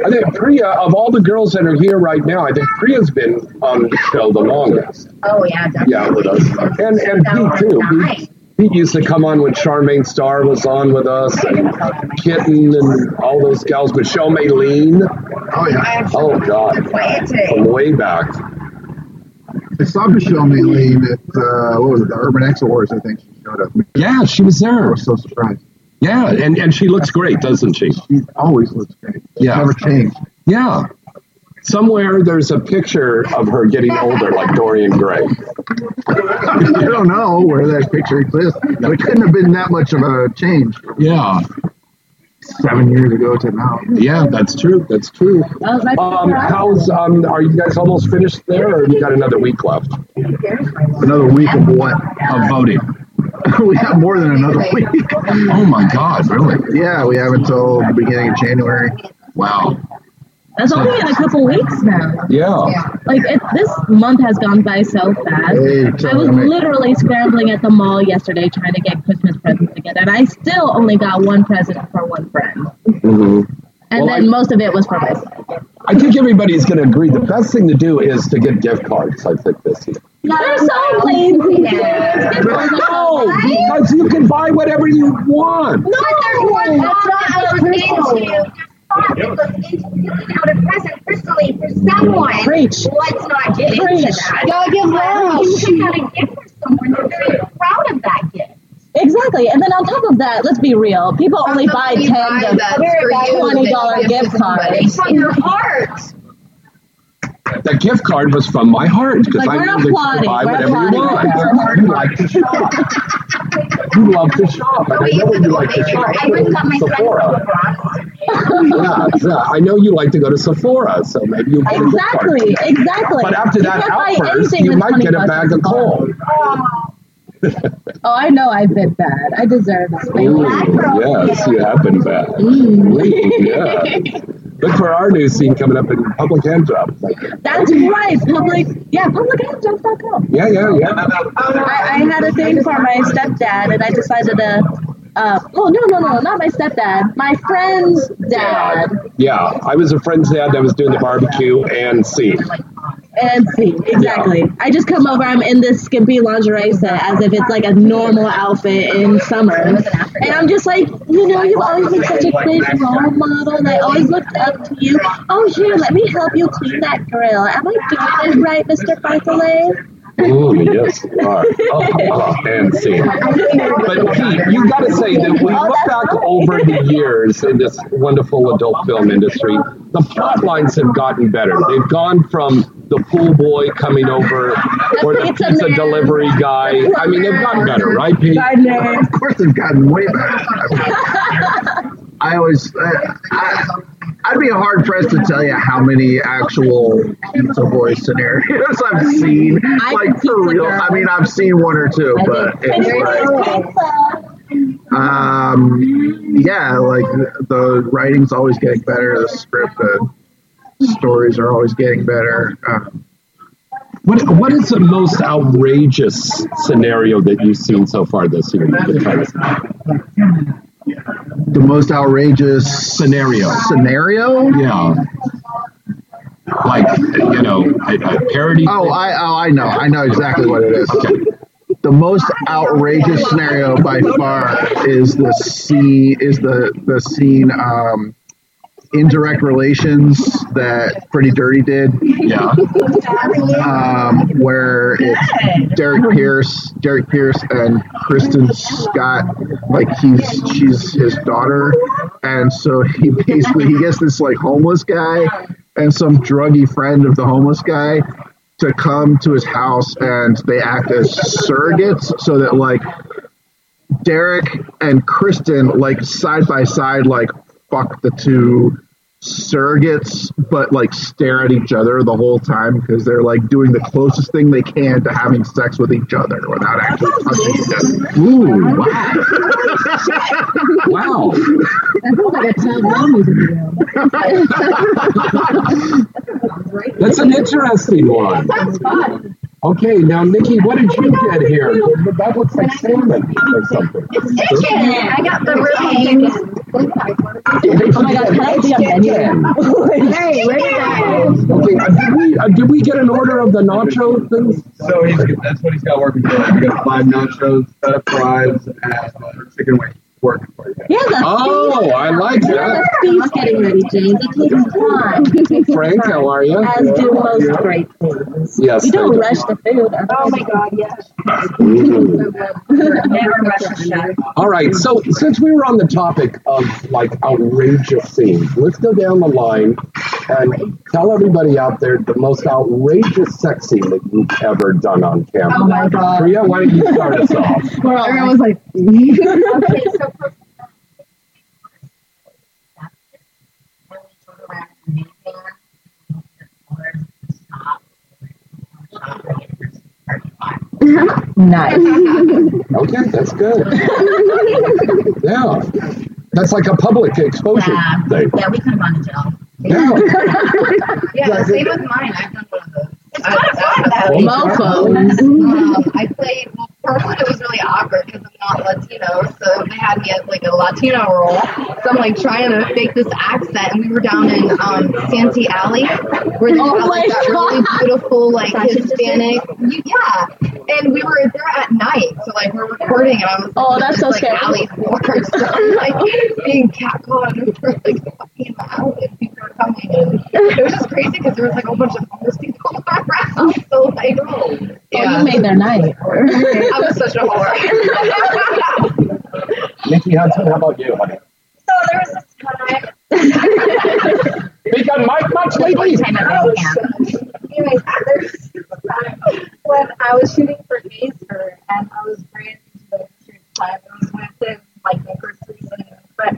A: *laughs* I think Priya, of all the girls that are here right now, I think Priya's been on the show the longest.
D: Oh, yeah, definitely.
A: Yeah, with us. And, and Pete, too. Pete, Pete used to come on when Charmane Star was on with us, and Kitten, and all those gals. Michelle Maylene.
N: Oh, yeah.
A: Oh, God. From way back.
N: I saw Michelle Maylene at, uh, what was it, the Urban X Awards, I think she showed up.
A: Yeah, she was
N: I
A: there.
N: was so surprised.
A: Yeah, and, and she looks great, doesn't she?
N: She always looks great. She's
A: Yeah.
N: Never changed.
A: Yeah. Somewhere there's a picture of her getting older, like Dorian Gray. *laughs*
N: I don't know where that picture exists, but it couldn't have been that much of a change
A: Yeah.
N: Seven years ago to now.
A: Yeah, that's true. That's true.
B: That was my
A: Um, how's um? Are you guys almost finished there, or you got another week left
N: Another week of what?
A: of voting? *laughs*
N: we have more than another week. *laughs*
A: Oh my God! Really?
N: Yeah, we have until the beginning of January.
A: Wow.
B: That's only in a couple weeks now.
A: Yeah.
B: Like it, this month has gone by so fast.
N: Hey,
B: I was
N: me.
B: literally scrambling at the mall yesterday trying to get Christmas presents together, and I still only got one present for one friend,
A: hmm
B: and
A: Well,
B: then
A: I-
B: most of it was for myself.
A: I think everybody's going to agree. The best thing to do is to get gift cards. I think this year.
B: They're so lazy.
A: No, because you can buy whatever you want.
D: No, there's one that's not goes into it goes into picking out a present personally for someone.
B: Preach.
D: Let's not get into that.
B: Gotta give love.
D: You pick out a gift for someone. You're very proud of that gift.
B: Exactly, and then on top of that, let's be real. People only buy ten
C: buy
B: to
C: that for
B: twenty
C: that
B: dollar
C: you give
B: gift
C: to
B: cards.
D: It's from your heart.
A: The gift card was from my heart because
B: Like,
A: I know that you can buy whatever you want. You like to shop. You love to shop, and I know you like to shop.
D: I just got my
A: Sephora. Yeah, yeah, I know you like to go to Sephora, so maybe you get a gift card.
B: Exactly, exactly.
A: But after that outburst, you might get a bag of coal.
B: Oh, I know I've been bad. I deserve a spanking.
A: yes, you have been bad.
B: Mm.
A: Ooh, yeah. Look for our new scene coming up in Public Hand Job.
B: That's right. Public, yeah, publichandjobs.com.
A: Yeah, yeah, yeah.
B: I, I had a thing for my stepdad, and I decided to. Uh, oh no no no not my stepdad my friend's dad
A: Yeah, I was a friend's dad that was doing the barbecue and scene.
B: And see exactly I just come over I'm in this skimpy lingerie set as if it's like a normal outfit in summer and I'm just like you know you've always been such a great role model and I always looked up to you oh here let me help you clean that grill am I doing it right Mr. Bartholet
A: Ooh, yes, you are. Oh, oh, and scene. But Pete, you got to say that when you look back over the years in this wonderful adult film industry, the plot lines have gotten better. They've gone from the pool boy coming over or the *laughs*
B: Pizza
A: pizza delivery guy. I mean, they've gotten better, right, Pete?
N: Of course, they've gotten way better. I always, uh, I, I'd be hard pressed to tell you how many actual pizza boy scenarios I've seen.
B: I'm
N: like for real.
B: girl.
N: I mean, I've seen one or two, but it's like, um, yeah, like the, the writing's always getting better. The script, the stories are always getting better. Um,
A: What What is the most outrageous scenario that you've seen so far this year? You can tell us.
N: The most outrageous
A: scenario.
N: Scenario?
A: Yeah. Like you know, a, a parody.
N: Oh, I oh I know I know exactly what it is. Okay. The most outrageous scenario by far is the scene is the the scene um, indirect relations that Pretty Dirty did.
A: Yeah.
N: Um, where it's Derek Pierce, Derek Pierce and Kristen Scott, like he's she's his daughter, and so he *laughs* basically he gets this like homeless guy and some druggy friend of the homeless guy to come to his house and they act as surrogates so that like Derek and Kristen like side by side like fuck the two surrogates but like stare at each other the whole time because they're like doing the closest thing they can to having sex with each other without actually touching each other.
A: Ooh, wow. *laughs* wow.
B: That sounds like a Tom movie.
A: That's an interesting one.
B: That's fun.
A: Okay, now Nikki, what did you get here? That looks like salmon or something.
D: It's chicken. I got the ribs.
B: Oh my god, can I be a menu?
D: Hey, where did that?
A: Okay, uh, did we uh, did we get an order of the nacho things?
O: So he's, that's what he's got working for. We got five nachos, set of fries, and uh, chicken wings working for you.
B: Yeah, that's
A: Oh, I like that.
B: That's feast getting ready, James. It takes time.
A: Frank, how are you?
B: As do most great things.
A: Yes,
B: You don't
A: thank you.
B: rush the food.
D: Oh my god, yes. Mm-hmm.
B: Never rush the chef.
A: All right, so since we were on the topic of like outrageous scenes, let's go down the line and tell everybody out there the most outrageous sex scene that you've ever done on camera.
B: Oh my God.
A: Priya, why don't you start us off? *laughs*
B: Everyone was like,
D: okay, so for
B: nice.
A: Okay, that's good. Yeah, that's like a public exposure
P: Yeah.
A: thing.
P: Yeah, we could have gone to jail.
A: Yeah.
C: Yeah, same with mine. I've done one of those.
D: It's kind of fun though.
B: Mofos.
C: Um, I played. Well, first one it was really awkward because I'm not Latino, so they had me as like a Latino role. So I'm like trying to fake this accent, and we were down in um, Santee Alley, where they
B: Oh
C: had like that really beautiful like Hispanic. Yeah, and we were there at night, so like we're recording, and I was
B: Oh, that's so
C: like
B: scary.
C: alley floor, so I'm like being catcalled and like fucking the alley, and people are coming, and it was just crazy because there was like a whole bunch of homeless people *laughs* around. So like,
B: Oh,
C: yeah.
B: you made their night. *laughs*
C: I was such a whore. *laughs*
A: Nikki Hudson, how about you, honey?
D: So there was this time.
A: Speak on mic much lately.
D: Oh, Anyways, there was this time when I was shooting for Gazer and I was brand new to the industry at the time. I was with him like my first three scenes, but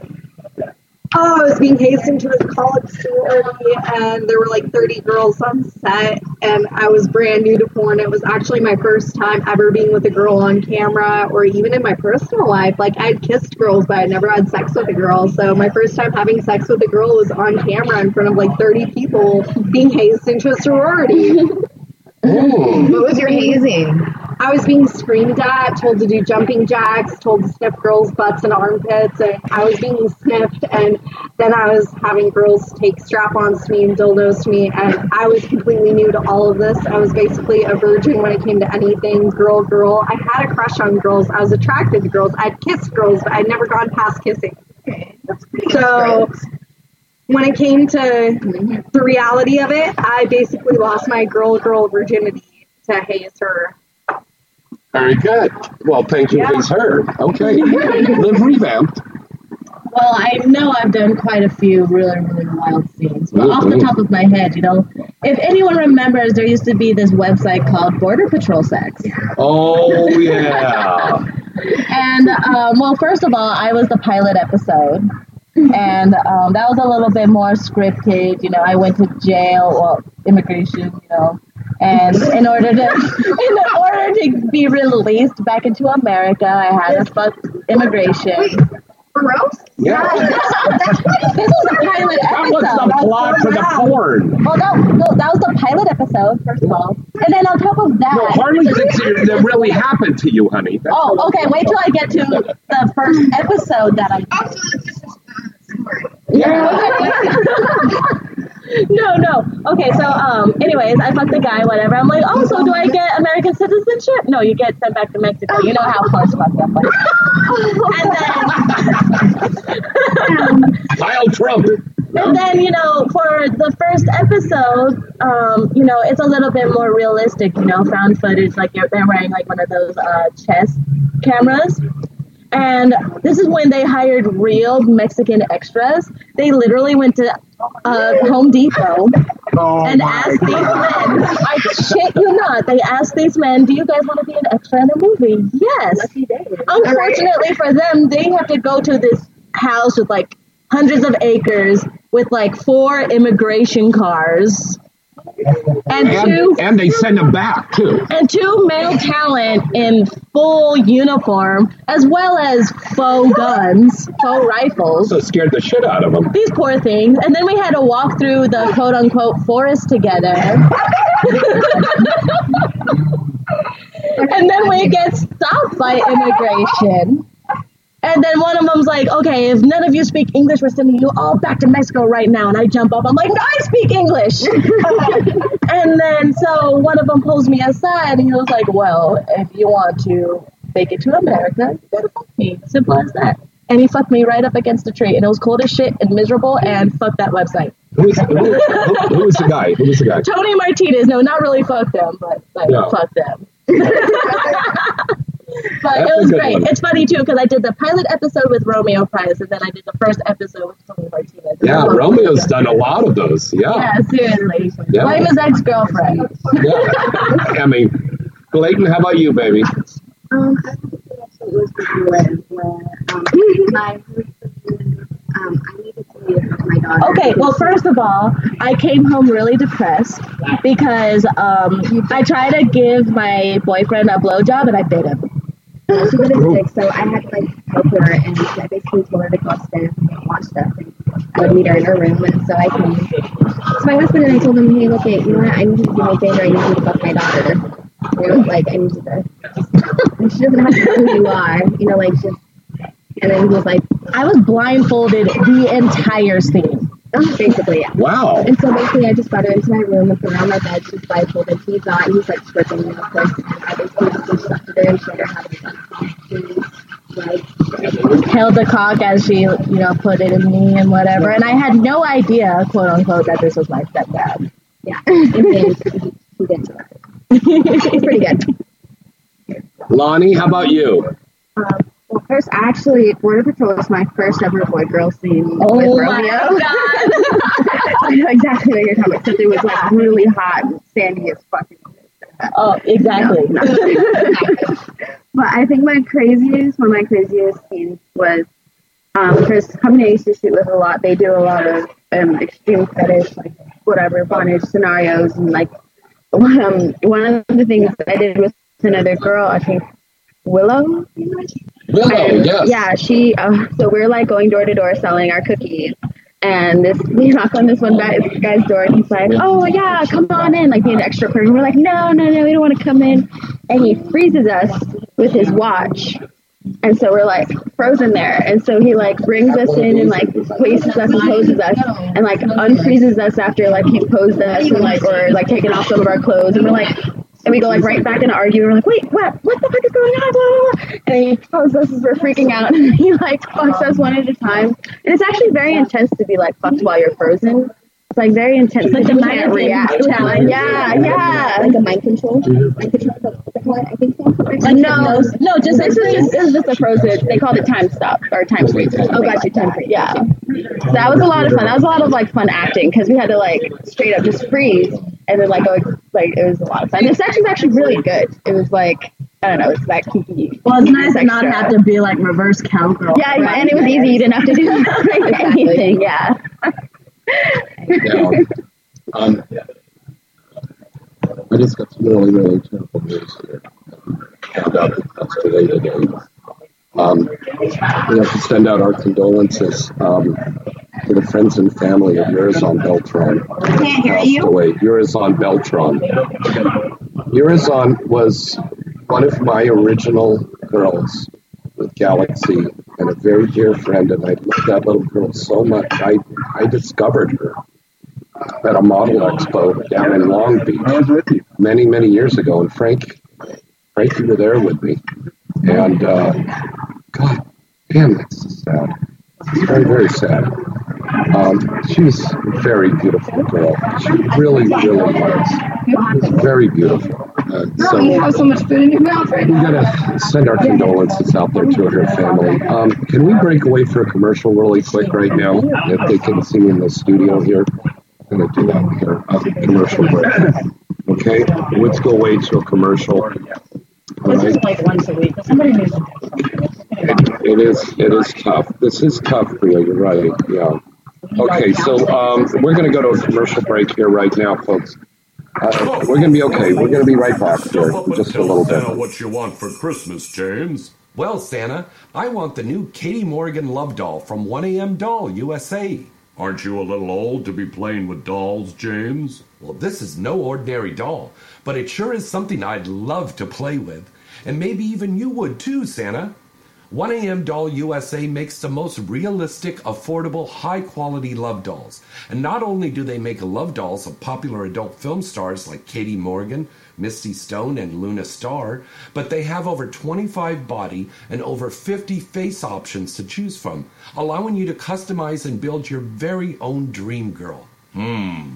D: oh, I was being hazed into a college sorority, and there were like 30 girls on set, and I was brand new to porn. It was actually my first time ever being with a girl on camera, or even in my personal life. Like I'd kissed girls, but I'd never had sex with a girl. So my first time having sex with a girl was on camera in front of like 30 people, being hazed into a sorority. *laughs*
C: What was your hazing?
D: I was being screamed at, told to do jumping jacks, told to sniff girls' butts and armpits, and I was being sniffed. And then I was having girls take strap-ons to me and dildos to me, and I was completely new to all of this. I was basically a virgin when it came to anything girl, girl. I had a crush on girls. I was attracted to girls. I'd kissed girls, but I'd never gone past kissing. Okay. So when it came to the reality of it, I basically lost my girl, girl virginity to haze her.
A: Very good. Well, thank you,
D: Yeah.
A: Haze Her. Okay. *laughs* Liv Revamped.
B: Well, I know I've done quite a few really, really wild scenes. But off the
A: Mhm.
B: top of my head, you know, if anyone remembers, there used to be this website called Border Patrol Sex.
A: Oh, *laughs* yeah.
B: And, um, well, first of all, I was the pilot episode. And um, that was a little bit more scripted. You know, I went to jail, well, immigration, you know. And in order to, *laughs* in order to be released back into America, I had to fuck immigration.
C: Gross.
A: Yeah. *laughs*
B: this was a pilot episode.
A: That was the plot for the porn.
B: Well, that, no, that was the pilot episode, first of all. And then on top of that.
A: No, hardly thinks that really happened to you, honey. That's
B: Oh, okay. Wait till I get to the first episode that I.
C: Also, it's just
B: no, no. Okay, so um, anyways, I fucked the guy, whatever. I'm like, oh, so do I get American citizenship? No, you get sent back to Mexico. You know how close fucked up. was. And then, *laughs*
A: Kyle Trump.
B: and then you know, for the first episode, um, you know, it's a little bit more realistic. You know, found footage, like you're, they're wearing like one of those uh, chest cameras. And this is when they hired real Mexican extras. They literally went to uh, Home Depot and asked these men, I shit you not, they asked these men, do you guys want to be an extra in a movie? Yes. Unfortunately for them, they have to go to this house with like hundreds of acres with like four immigration cars and two
A: And, and they send them back too.
B: and two male talent in full uniform, as well as faux guns, faux rifles.
A: So scared the shit out of them.
B: These poor things. And then we had to walk through the quote unquote forest together. *laughs* and then we get stopped by immigration. And then one of them's like, okay, if none of you speak English, we're sending you all back to Mexico right now. And I jump up. I'm like, no, I speak English. *laughs* and then so one of them pulls me aside and he was like, well, if you want to make it to America, you gotta fuck me. Simple as that. And he fucked me right up against a tree. And it was cold as shit and miserable. And fuck that website.
A: Who was, who, who- who was the guy? Who was the guy?
B: Tony Martinez. No, not really fuck them, but like
A: Yeah.
B: fuck them. *laughs* But
A: That's
B: it was great.
A: one.
B: It's funny too because I did the pilot episode with Romeo Price, and then I did the first episode with Tony Martinez.
A: Yeah, Romeo's done a lot of those. Yeah.
B: Yeah, seriously.
A: Yeah.
B: Blame his ex girlfriend.
A: I mean, Blayton, how about you, baby?
D: Um, I think it actually was the UN where um, my um, I needed to leave with my daughter.
B: Okay, well, first of all, I came home really depressed because um, I tried to give my boyfriend a blowjob and I bit him.
D: Uh, she got a sick, so I had to like help her, and I basically told her to go upstairs and watch stuff. And I would meet her in her room, and so I came. So my husband and I told him, "Hey, look, it, you know what? I need you to do me a favor. I need you to fuck my daughter." And it was like, I need you to. *laughs* And she doesn't have to know who you are, you know, like just. And then he was like,
B: I was blindfolded the entire scene. *laughs*
D: Basically, yeah.
A: Wow.
D: And so basically, I just got her into my room and put her on my bed. She's blindfolded. He's not. and He's like stripping me, of course. And I basically just instructed her and showed to. Like,
B: Held the cock as she, you know, put it in me and whatever. And I had no idea, quote unquote, that this was my stepdad.
D: yeah. He, *laughs* he did it. He's pretty good.
A: Lonnie, how about you?
D: Um, well, first, actually, Border Patrol was my first ever boy girl scene
B: Oh
D: with
B: my
D: Romeo. I know *laughs* exactly what you're talking about. Except it was like really hot and sandy as fucking.
B: Oh, exactly. *laughs*
D: But I think my craziest, one of my craziest scenes was um, because company I used to shoot with a lot. They do a lot of um, extreme fetish, like whatever bondage scenarios, and like *laughs* um, one of the things that I did with another girl, I think Willow.
A: Willow,
D: And,
A: yes.
D: Yeah, she. Uh, so we're like going door to door selling our cookies. And this, we knock on this one guy's door, and he's like, "Oh yeah, come on in!" Like being extra person. We're like, "No, no, no, we don't want to come in." And he freezes us with his watch, and so we're like frozen there. And so he like brings us in and like places us and poses us, and like unfreezes us after like he posed us and like or like taking off some of our clothes, and we're like. And we go like right back into arguing. We're like, wait, what? What the fuck is going on? Blah, blah, blah. And he tells us as we're freaking out. And *laughs* he like fucks us one at a time. And it's actually very intense to be like fucked while you're frozen. It's like very intense. Like
B: a
D: you
B: mind
D: can't react.
B: challenge.
D: Yeah, yeah. Like a mind control. Mm-hmm. Mind control. is that what they call it? I think so.
B: Like
D: no, no, just this is just this is just a frozen. They called it time stop or time freeze. Oh, got you, time freeze. Yeah, so that was a lot of fun. That was a lot of like fun acting because we had to like straight up just freeze and then like go like it was a lot of fun. The sex was actually really good. It was like I don't know, it's that kooky.
B: Well, it's nice to not have to be like reverse cowgirl.
D: Yeah, and it was easy. You didn't have to do *laughs* anything. Yeah.
A: Yeah. Um, I just got some really, really terrible news here. Found out yesterday today. Um, we have to send out our condolences um, to the friends and family of Yurizan Beltran.
D: Can't hear you.
A: away. Yurizan Beltran. Yurizan was one of my original girls with Galaxy and a very dear friend, and I love that little girl so much. I, I discovered her at a model expo down in Long Beach many, many years ago, and Frank, Frank, you were there with me, and uh, God, damn, that's sad. Very, very sad. Um, she's a very beautiful girl. She really, really was. Very beautiful. Uh,
C: Girl, you have so much food in your mouth right now.
A: we gotta send our condolences out there to her family. Um, can we break away for a commercial really quick right now? If they can see me in the studio here, I'm gonna do that here. A commercial break. Okay, let's go away to a commercial. All
B: This is like once a week. Somebody needs to
A: It is. It is tough. This is tough for you. You're right. Yeah. Okay, so um, we're going to go to a commercial break here right now, folks. Uh, we're going to be okay. We're going to be right back here in just a little bit.
F: Santa what you want for Christmas, James. Well, Santa, I want the new Katie Morgan Love Doll from 1AM Doll USA. Aren't you a little old to be playing with dolls, James? Well, this is no ordinary doll, but it sure is something I'd love to play with. And maybe even you would too, Santa. 1AM Doll USA makes the most realistic, affordable, high quality love dolls. And not only do they make love dolls of popular adult film stars like Katie Morgan, Misty Stone, and Luna Star, but they have over 25 body and over 50 face options to choose from, allowing you to customize and build your very own dream girl. Hmm.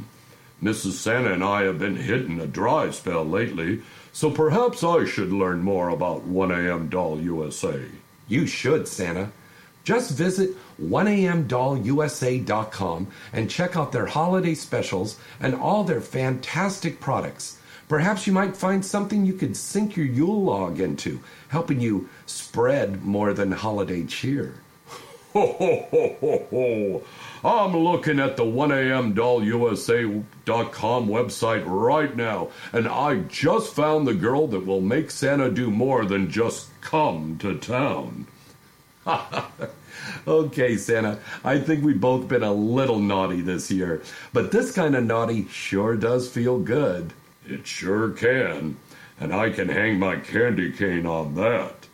F: Mrs. Santa and I have been hitting a dry spell lately, so perhaps I should learn more about 1AM Doll USA. You should, Santa. Just visit 1amdollusa.com and check out their holiday specials and all their fantastic products. Perhaps you might find something you could sink your Yule log into, helping you spread more than holiday cheer. Ho, ho, ho, ho, ho. I'm looking at the 1amdollusa.com website right now, and I just found the girl that will make Santa do more than just come to town. *laughs* okay, Santa, I think we've both been a little naughty this year, but this kind of naughty sure does feel good. It sure can, and I can hang my candy cane on that.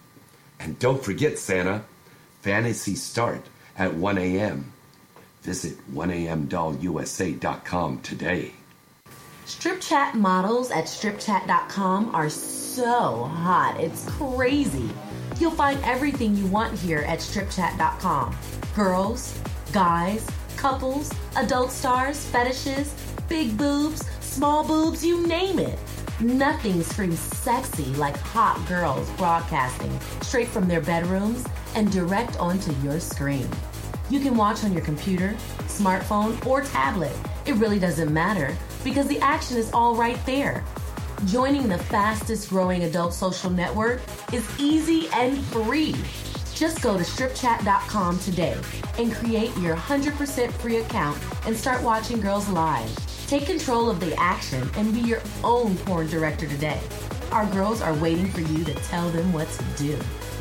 F: And don't forget, Santa, fantasy start at 1 a.m. Visit 1amdollusa.com today.
H: Strip chat models at stripchat.com are so hot. It's crazy. You'll find everything you want here at stripchat.com. Girls, guys, couples, adult stars, fetishes, big boobs, small boobs, you name it. Nothing screams sexy like hot girls broadcasting straight from their bedrooms and direct onto your screen. You can watch on your computer, smartphone, or tablet. It really doesn't matter because the action is all right there. Joining the fastest growing adult social network is easy and free. Just go to stripchat.com today and create your 100% free account and start watching girls live. Take control of the action and be your own porn director today. Our girls are waiting for you to tell them what to do.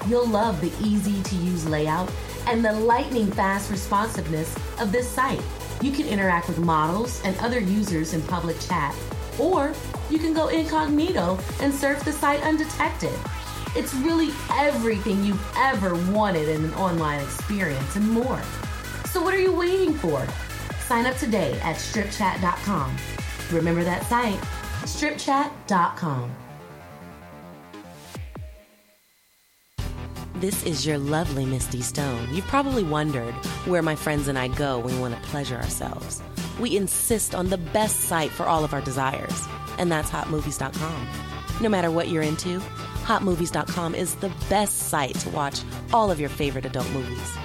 H: You'll love the easy to use layout and the lightning fast responsiveness of this site. You can interact with models and other users in public chat, or you can go incognito and surf the site undetected. It's really everything you've ever wanted in an online experience and more. So, what are you waiting for? Sign up today at stripchat.com. Remember that site, stripchat.com.
P: This is your lovely Misty Stone. You've probably wondered where my friends and I go when we want to pleasure ourselves. We insist on the best site for all of our desires, and that's hotmovies.com. No matter what you're into, hotmovies.com is the best site to watch all of your favorite adult movies.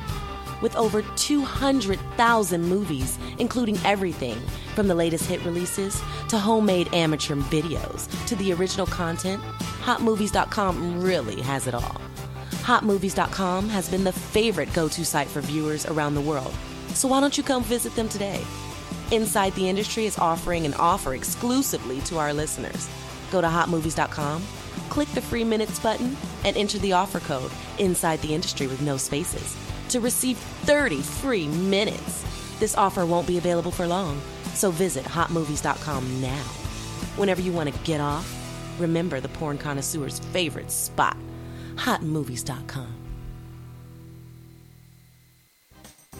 P: With over 200,000 movies, including everything from the latest hit releases to homemade amateur videos to the original content, hotmovies.com really has it all. Hotmovies.com has been the favorite go to site for viewers around the world, so why don't you come visit them today? Inside the Industry is offering an offer exclusively to our listeners. Go to hotmovies.com, click the free minutes button, and enter the offer code Inside the Industry with no spaces to receive 30 free minutes. This offer won't be available for long, so visit hotmovies.com now. Whenever you want to get off, remember the porn connoisseur's favorite spot hotmovies.com.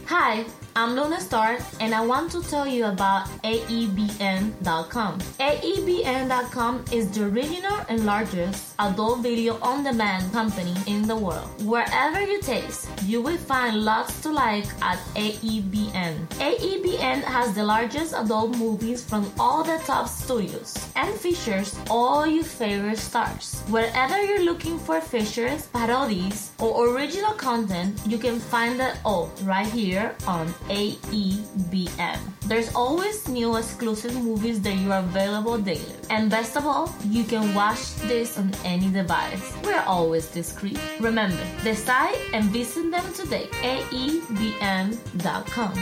I: Hi, I'm Luna Star, and I want to tell you about AEBN.com. AEBN.com is the original and largest adult video on demand company in the world. Wherever you taste, you will find lots to like at AEBN. AEBN has the largest adult movies from all the top studios and features all your favorite stars. Wherever you're looking for features, parodies, or original content, you can find it all right here on AEBN. There's always new exclusive movies that you are available daily. And best of all, you can watch this on any device. We're always discreet. Remember, decide and visit them today. AEBN.com.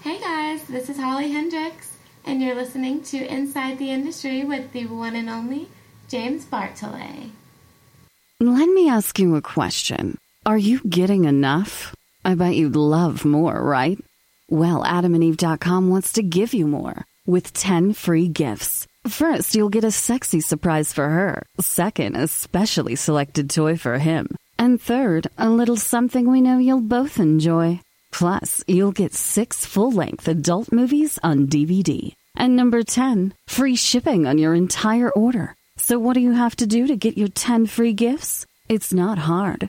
Q: Hey guys, this is Holly Hendrix, and you're listening to Inside the Industry with the one and only James Bartholet.
J: Let me ask you a question. Are you getting enough? I bet you'd love more, right? Well, adamandeve.com wants to give you more with 10 free gifts. First, you'll get a sexy surprise for her. Second, a specially selected toy for him. And third, a little something we know you'll both enjoy. Plus, you'll get six full length adult movies on DVD. And number 10, free shipping on your entire order. So, what do you have to do to get your 10 free gifts? It's not hard.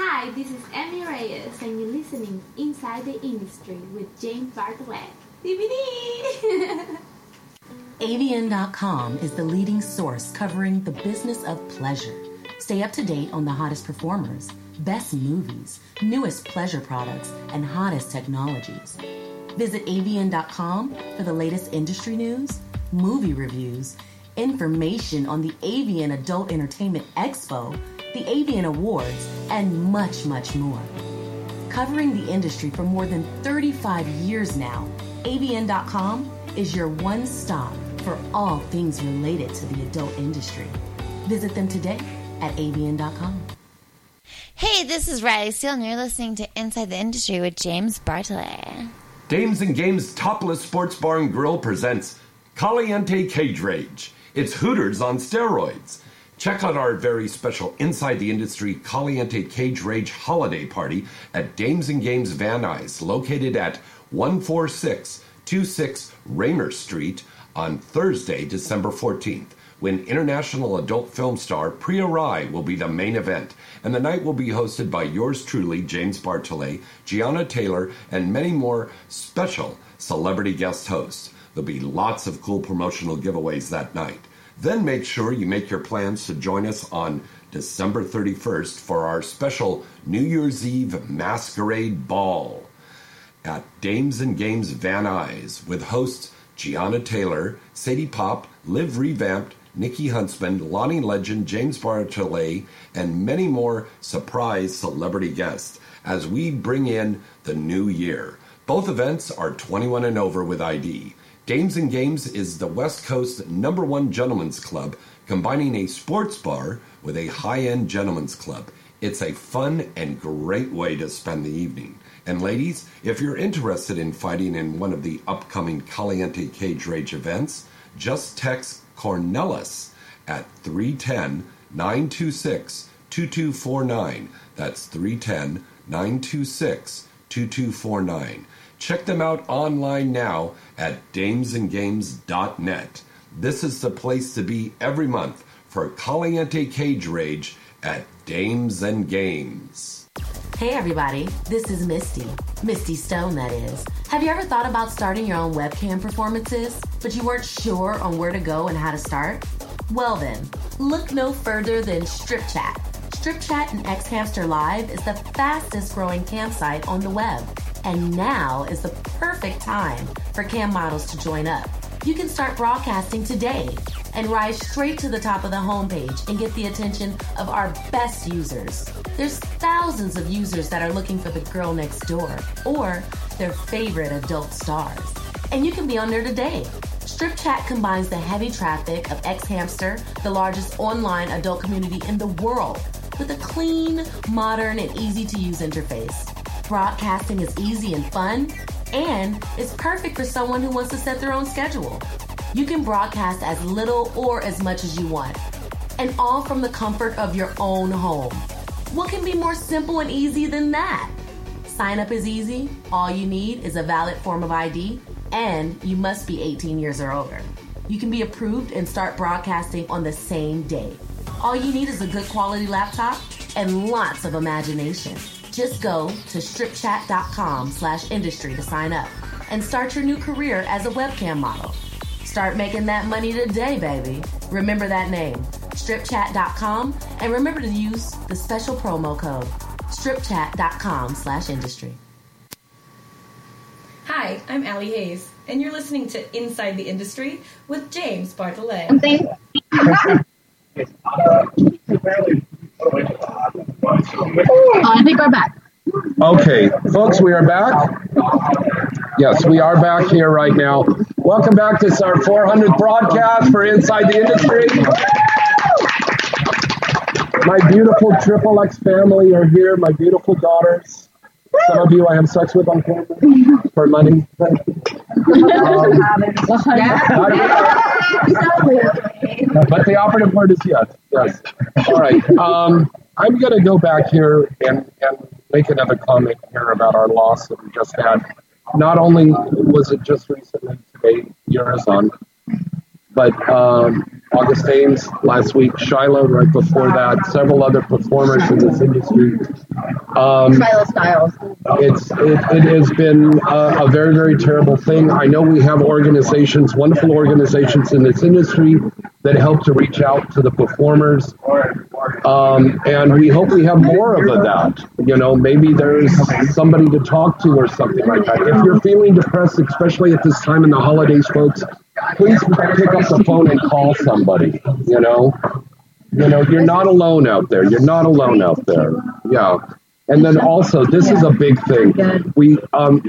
K: Hi, this is Emmy Reyes, and you're listening Inside the Industry with James Bartholet. DVD!
H: AVN.com *laughs* is the leading source covering the business of pleasure. Stay up to date on the hottest performers, best movies, newest pleasure products, and hottest technologies. Visit AVN.com for the latest industry news, movie reviews, information on the AVN Adult Entertainment Expo, the AVN Awards, and much, much more. Covering the industry for more than 35 years now, AVN.com is your one stop for all things related to the adult industry. Visit them today at AVN.com.
L: Hey, this is Riley Steele, and you're listening to Inside the Industry with James Bartholet.
F: Dames and Games Topless Sports Bar and Grill presents Caliente Cage Rage. It's Hooters on steroids. Check out our very special Inside the Industry Caliente Cage Rage holiday party at Dames and Games Van Nuys, located at 14626 Raymer Street on Thursday, December 14th, when international adult film star Priya Rai will be the main event. And the night will be hosted by yours truly, James Bartholet, Gianna Taylor, and many more special celebrity guest hosts. There'll be lots of cool promotional giveaways that night. Then make sure you make your plans to join us on December 31st for our special New Year's Eve Masquerade Ball at Dames and Games Van Nuys with hosts Gianna Taylor, Sadie Pop, Liv Revamped, Nikki Huntsman, Lonnie Legend, James Bartholet, and many more surprise celebrity guests as we bring in the new year. Both events are 21 and over with ID. Dames and Games is the West Coast number one gentlemen's club, combining a sports bar with a high end gentlemen's club. It's a fun and great way to spend the evening. And ladies, if you're interested in fighting in one of the upcoming Caliente Cage Rage events, just text Cornelis at 310 926 2249. That's 310 926 2249. Check them out online now at damesandgames.net. This is the place to be every month for Caliente Cage Rage at Dames and Games.
H: Hey everybody, this is Misty. Misty Stone, that is. Have you ever thought about starting your own webcam performances, but you weren't sure on where to go and how to start? Well then, look no further than Strip Chat. Strip Chat and Xhamster Live is the fastest growing campsite on the web. And now is the perfect time for cam models to join up. You can start broadcasting today and rise straight to the top of the homepage and get the attention of our best users. There's thousands of users that are looking for the girl next door, or their favorite adult stars. And you can be on there today. Strip Chat combines the heavy traffic of X Hamster, the largest online adult community in the world, with a clean, modern, and easy to use interface. Broadcasting is easy and fun, and it's perfect for someone who wants to set their own schedule. You can broadcast as little or as much as you want, and all from the comfort of your own home. What can be more simple and easy than that? Sign up is easy. All you need is a valid form of ID, and you must be 18 years or older. You can be approved and start broadcasting on the same day. All you need is a good quality laptop and lots of imagination. Just go to stripchat.com slash industry to sign up and start your new career as a webcam model. Start making that money today, baby. Remember that name, stripchat.com, and remember to use the special promo code stripchat.com slash industry.
M: Hi, I'm Allie Hayes, and you're listening to Inside the Industry with James Bartholet. *laughs*
B: Oh, I think we're back.
A: Okay, folks, we are back. Yes, we are back here right now. Welcome back to our 400th broadcast for Inside the Industry. My beautiful Triple X family are here, my beautiful daughters. Some of you I have sex with on camera for money. Um, but the operative word is yes. Yes. All right. Um, I'm going to go back here and, and make another comment here about our loss that we just had. Not only was it just recently today, Yurizan, but um, August Ames last week, Shyla right before that, several other performers in this industry. Um,
D: Shyla Stylez.
A: it's it, it has been a, a very very terrible thing. I know we have organizations, wonderful organizations in this industry that help to reach out to the performers, um, and we hope we have more of that. You know, maybe there's somebody to talk to or something like that. If you're feeling depressed, especially at this time in the holidays, folks, please pick up the phone and call somebody. You know, you know, you're not alone out there. You're not alone out there. Yeah. And then also, this is a big thing. We um,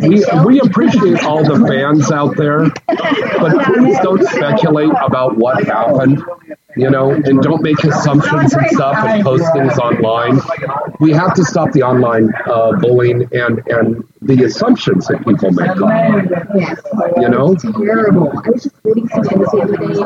A: we we appreciate all the fans out there, but please don't speculate about what happened. You know, and don't make assumptions and stuff and post things online. We have to stop the online uh, bullying and and the assumptions that people make.
D: Yes.
A: You know.
D: It's Terrible. I was just reading something the other day,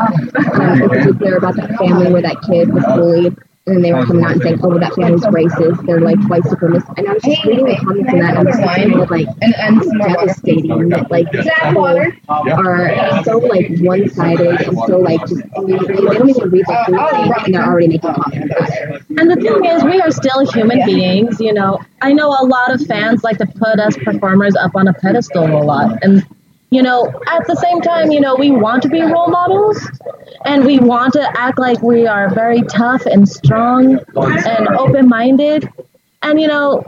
D: um, in particular about that family where that kid was bullied. And they were coming out and saying, "Oh, that family's racist. They're like white supremacists." And I was just reading the comments on that, and it's kind of like and, and devastating that like people are so like one-sided and so like just they don't even read the whole thing, and they're already making comments about it.
B: And the thing is, we are still human beings, you know. I know a lot of fans like to put us performers up on a pedestal a lot. And, you know, at the same time, you know, we want to be role models and we want to act like we are very tough and strong and open minded. And, you know,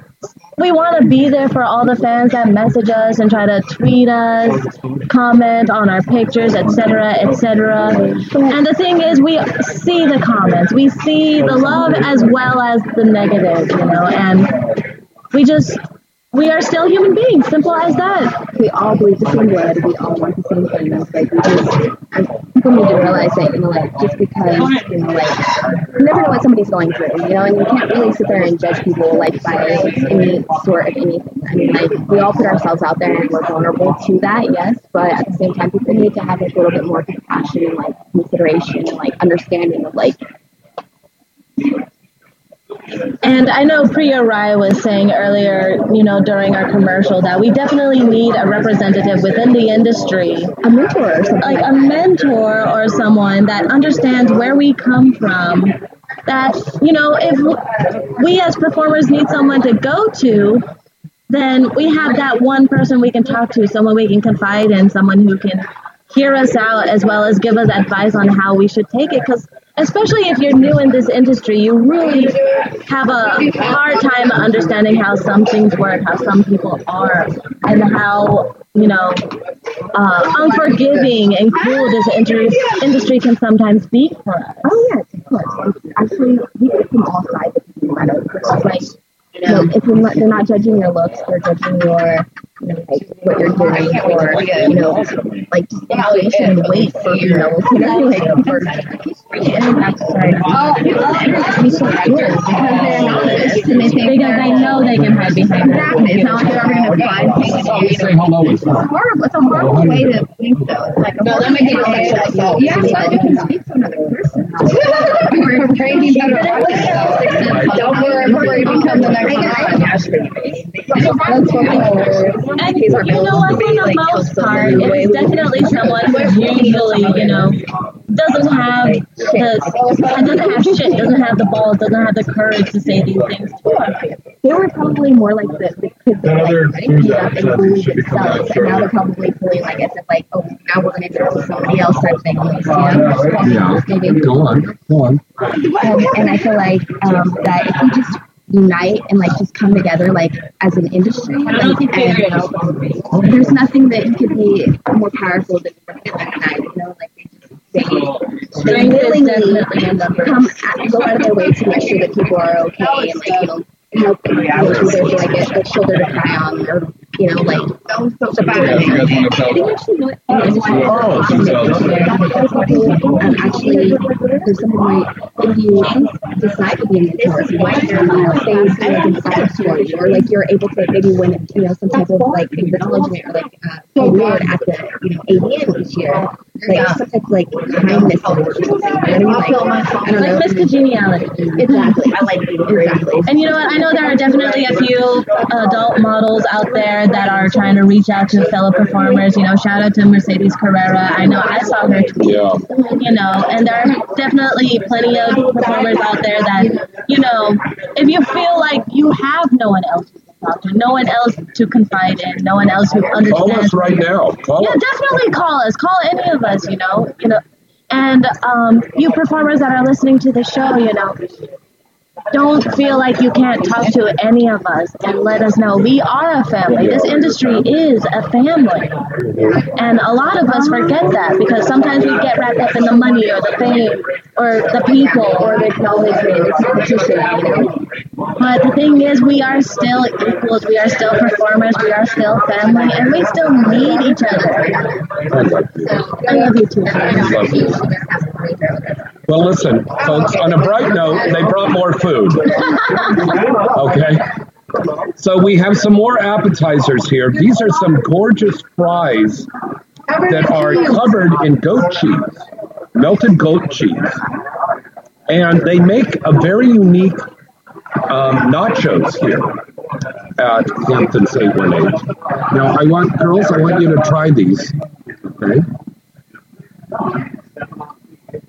B: we want to be there for all the fans that message us and try to tweet us, comment on our pictures, etc., etc. And the thing is, we see the comments, we see the love as well as the negative, you know, and we just we are still human beings. Simple as that.
D: We all believe the same blood. We all want the same things. Like we just people need to realize that you know, like just because you know, like you never know what somebody's going through, you know, and you can't really sit there and judge people like by any sort of anything. I mean, like we all put ourselves out there and we're vulnerable to that, yes, but at the same time, people need to have a little bit more compassion and like consideration and like understanding of like
B: And I know Priya Rai was saying earlier, you know, during our commercial that we definitely need a representative within the industry.
D: A mentor.
B: Like a mentor or someone that understands where we come from. That, you know, if we as performers need someone to go to, then we have that one person we can talk to, someone we can confide in, someone who can hear us out as well as give us advice on how we should take it. Because especially if you're new in this industry, you really have a hard time understanding how some things work, how some people are, and how you know uh, unforgiving and cruel this inter- industry can sometimes be for us.
D: Oh yes, of course. Actually, we get all sides the matter. It's like you know, if you're not, they're not judging your looks, they're judging your like what you're doing or you know like just innovation weight for you know like for like oh it's so good because they're honest and they think
B: Because they know they can hide behind
D: exactly it's not like they're ever gonna find things you
A: Say
D: know
A: hello.
D: it's horrible it's a horrible way to think though. It's like a
C: No, that makes you
D: way to
C: so.
D: yeah so you can speak to another don't worry before you become the next one
B: And you know what, for the most part, it's definitely someone who's usually, you know, doesn't have the doesn't have shit, doesn't have the balls, doesn't have the courage to say these things to us.
D: They were probably more like the, the kids that like beat up and bullied themselves, and now they're probably feeling like as if like, oh, now we're gonna do it to somebody else type thing. You know?
A: Yeah.
D: Maybe.
A: Go on. Go on.
D: Um, and I feel like um, that if we just unite and like just come together like as an industry, like, and there's nothing that could be more powerful than unite. You know, like they just they, they
B: Strength is
D: willingly
B: definitely in numbers.
D: come at, go out of their way to make sure that people are okay and like you know help them you know, who there's like a, a shoulder to cry on or you know like support
R: Yeah, you guys want to tell
D: I think actually know what in the
A: Oh,
D: um, actually there's something like if you decide to be a mentor, if you might uh, things kind of decide for you, or like you're able to maybe win you know some type of like acknowledgement or like uh, award at the you know AVN each year, like some type of like kindness. You know what I mean? Like, I don't know.
B: Like Miss Congeniality.
D: Exactly. I like exactly.
B: And you know what? I know there are definitely a few adult models out there that are trying to reach out to fellow performers. You know, shout out to Mercedes Carrera. I know I saw her tweet.
A: Yeah.
B: You know, and there are definitely plenty of performers out there that, you know, if you feel like you have no one else to talk to, no one else to confide in, no one else who understands.
A: Call us right now. Call
B: Yeah,
A: us.
B: definitely call us. Call any of us, you know. You know. And um, you performers that are listening to the show, you know, don't feel like you can't talk to any of us and let us know we are a family. This industry is a family. And a lot of us forget that because sometimes we get wrapped up in the money or the fame or the people or the acknowledgement, the competition, you. But the thing is, we are still equals. We are still performers. We are still family, and we still need each other. I love you too.
A: Well, listen, folks, on a bright note, they brought more food. Okay? So we have some more appetizers here. These are some gorgeous fries that are covered in goat cheese, melted goat cheese. And they make a very unique um, nachos here at Hampton's 818. Now, I want, girls, I want you to try these. Okay?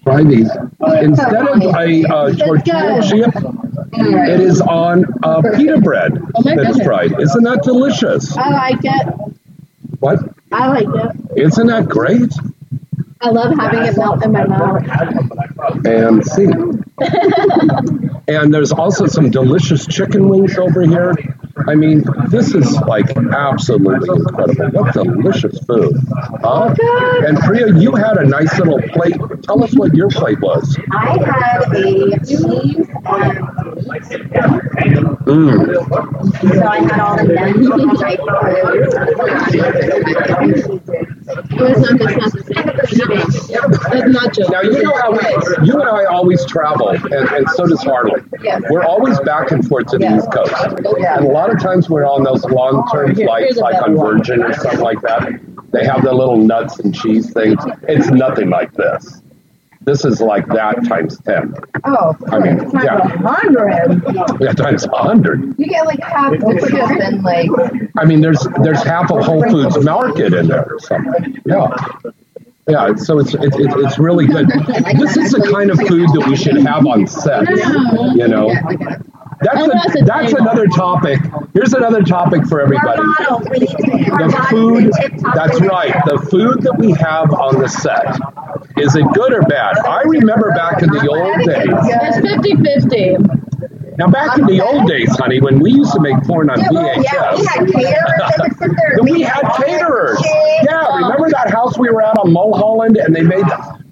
A: Try these. Instead of a uh, tortilla chip, it is on uh, pita bread
C: Oh
A: that's fried. Isn't that delicious?
C: I like it.
A: What?
C: I like it.
A: Isn't that great?
C: I love having it melt in my mouth.
A: And see. *laughs* and there's also some delicious chicken wings over here. I mean, this is like absolutely incredible. What delicious food. Huh? And Priya, you had a nice little plate. Tell us what your plate was.
D: I had a cheese and
A: Mm.
D: So I had all. Right.
C: It was not just the same. It's not just.
A: Now you know how we, you and I always travel, and, and so does Harley.
C: Yes.
A: We're always back and forth to the East Coast, and a lot of times we're on those long-term
C: Here-
A: flights,
C: here's
A: like
C: better
A: on
C: one.
A: Virgin or something like that. They have the little nuts and cheese things. It's nothing like this. This is like that times ten.
D: Oh,
A: I mean,
D: it's not
A: yeah.
D: hundred.
A: Yeah, times a hundred.
D: You get like half the chip and like
A: I mean, there's there's half a Whole Foods market in there or something. Yeah. Yeah, so it's it's it's it's really good. This is the kind of food that we should have on set. You know, that's a, that's another topic. Here's another topic for everybody. The food. That's right. The food that we have on the set. Is it good or bad? I remember back in the old days.
B: It's 50-50.
A: Now, back in the old days, honey, when we used to make porn on
D: Yeah, well, yeah, we had
A: VHS,
D: caterers that would sit there *laughs* and
A: we had caterers. Yeah, remember that house we were at on Mulholland, and they made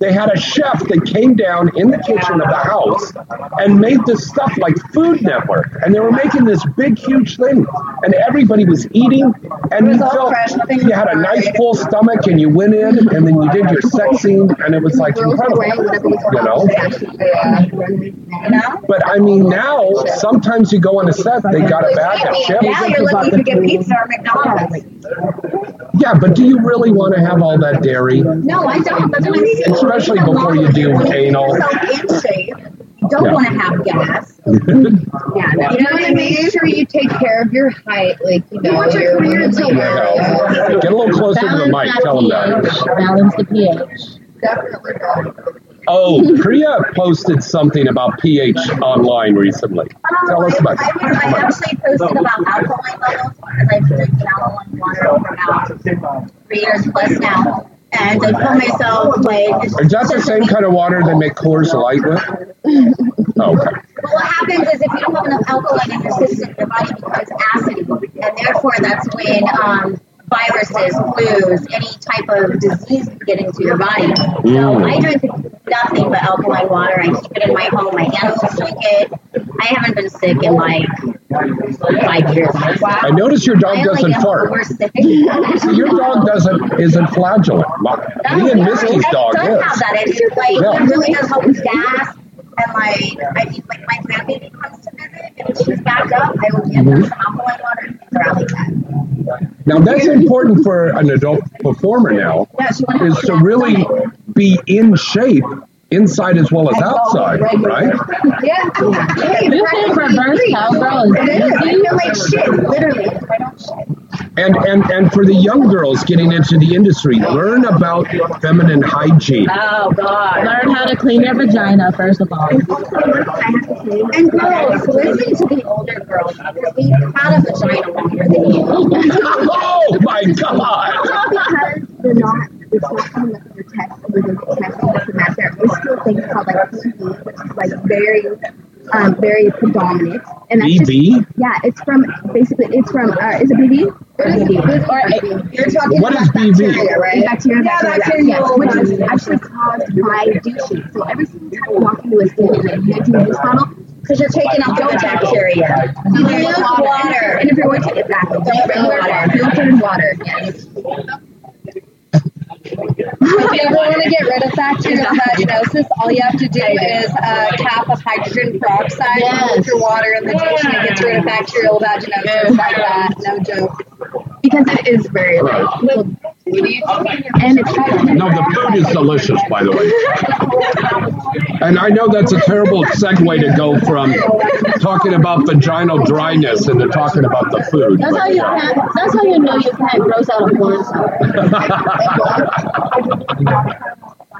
A: they had a chef that came down in the kitchen of the house and made this stuff like Food Network, and they were making this big, huge thing, and everybody was eating, and you felt you had a nice full stomach, and you went in, and then you did your sex scene, and it was like incredible, you know. But I mean, now sometimes you go on a set, they got a bag of chips.
D: Now you're to get pizza or McDonald's.
A: Yeah, but do you really want to have all that dairy?
D: No, I don't. That's what I'm saying.
A: Especially before you do anal.
D: in shape. You don't
A: Yeah.
D: want to have gas. *laughs* Yeah, no. You know what I mean? Make sure you take care of your height. Like, you know,
A: want your
D: career to work.
A: Get a little closer to the mic. Tell them that.
B: Balance the pH.
D: Definitely.
A: Oh, Priya posted something about pH online recently. Oh, Tell us about
D: I, was, I actually posted about alkaline levels because I've been drinking alkaline water for about three years plus now. And I told myself, like,
A: Is that the same kind of water they make Coors Light with? Oh, *laughs* okay.
D: Well, what happens is if you don't have enough alkaline in your system, your body becomes acidy, and therefore that's when um, viruses, flus, any type of disease can get into your body. So
A: Mm.
D: I drink nothing but alkaline water. I keep it in my home. My animals drink it. I haven't been sick in like five years.
A: I notice your dog
D: I
A: doesn't
D: get
A: fart. *laughs* Your dog doesn't isn't flagellant. Me and Misty's dog
D: does have
A: is.
D: that. It's like
A: Yeah.
D: it really does help with gas. And like, I mean, like my grandbaby comes to visit, and if she's back up. I will give her some alkaline water and like that.
A: Now that's important for an adult performer now,
D: Yeah,
A: is to really be in shape inside as well as outside, right? *laughs*
D: Yeah.
B: You think reverse cowgirl
D: It is. I feel like shit, literally. if I don't shit.
A: And and and for the young girls getting into the industry, learn about feminine hygiene.
D: Oh God.
B: Learn how to clean your vagina first of all.
D: And girls, listen to the older girls because we've had a vagina longer than you. *laughs*
A: oh my God! *laughs*
D: because they're not, it's not coming up in your text, and we're just testing this and that. There is still things called like PV, which is like very, um, very predominant. And that's just,
A: BV?
D: yeah, it's from basically it's from uh, is it BV? Or is BV? You're talking
A: What
D: about
A: is BV?
D: bacteria, right? Bacteria,
C: Yeah,
D: bacteria, yes, which is actually caused by douching. So every single time you walk into a stadium, you do this bottle because you're taking out the bacteria. You use water, and if you're going to exactly, just regular water, filtered water. Yes.
C: If you ever want to get rid of bacterial vaginosis, all you have to do is uh, a cap of hydrogen peroxide
D: Yes.
C: with your water in the dish, and it gets rid of bacterial vaginosis like that. No joke.
D: Because it is very like, and it's
A: No, the food is delicious, by the way. And I know that's a terrible segue to go from talking about vaginal dryness and to talking about the food.
B: That's how you can't, that's how you know you can't gross out a porn star.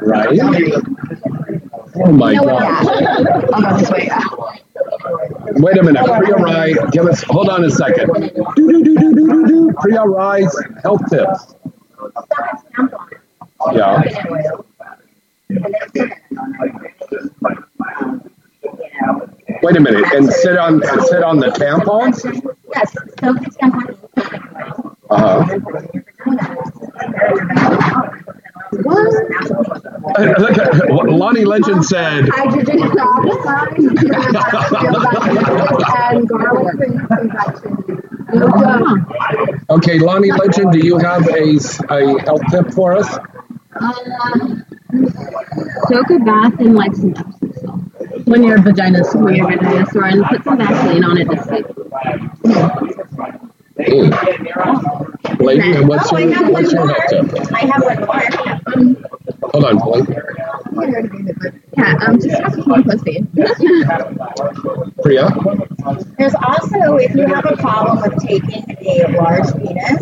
A: right? Oh my God.
D: I'll go this way.
A: Wait a minute. Priya Rai, give us, hold on a second. Do, do, do, do, do, do, do. Priya Rai's health tips. Yeah. Wait a minute. And sit on, and sit on the tampons?
D: Yes, so it's tampon.
A: Uh-huh. Look at, what Lonnie Legend said,
D: Hydrogen peroxide *laughs* *laughs* and garlic injection.
A: Okay, Lonnie Legend, do you have a, a health tip for us?
B: Um, soak a bath in like some Epsom salt. When your vagina's when your vagina's sore, and put some Vaseline on it to sleep.
A: Mm. Lady, what's
D: Oh,
A: your, what's your health tip?
D: I have one more. Um,
A: Hold on, Blake.
D: yeah, um, just have to keep pussy.
A: Priya?
D: There's also, if you have a problem with taking a large penis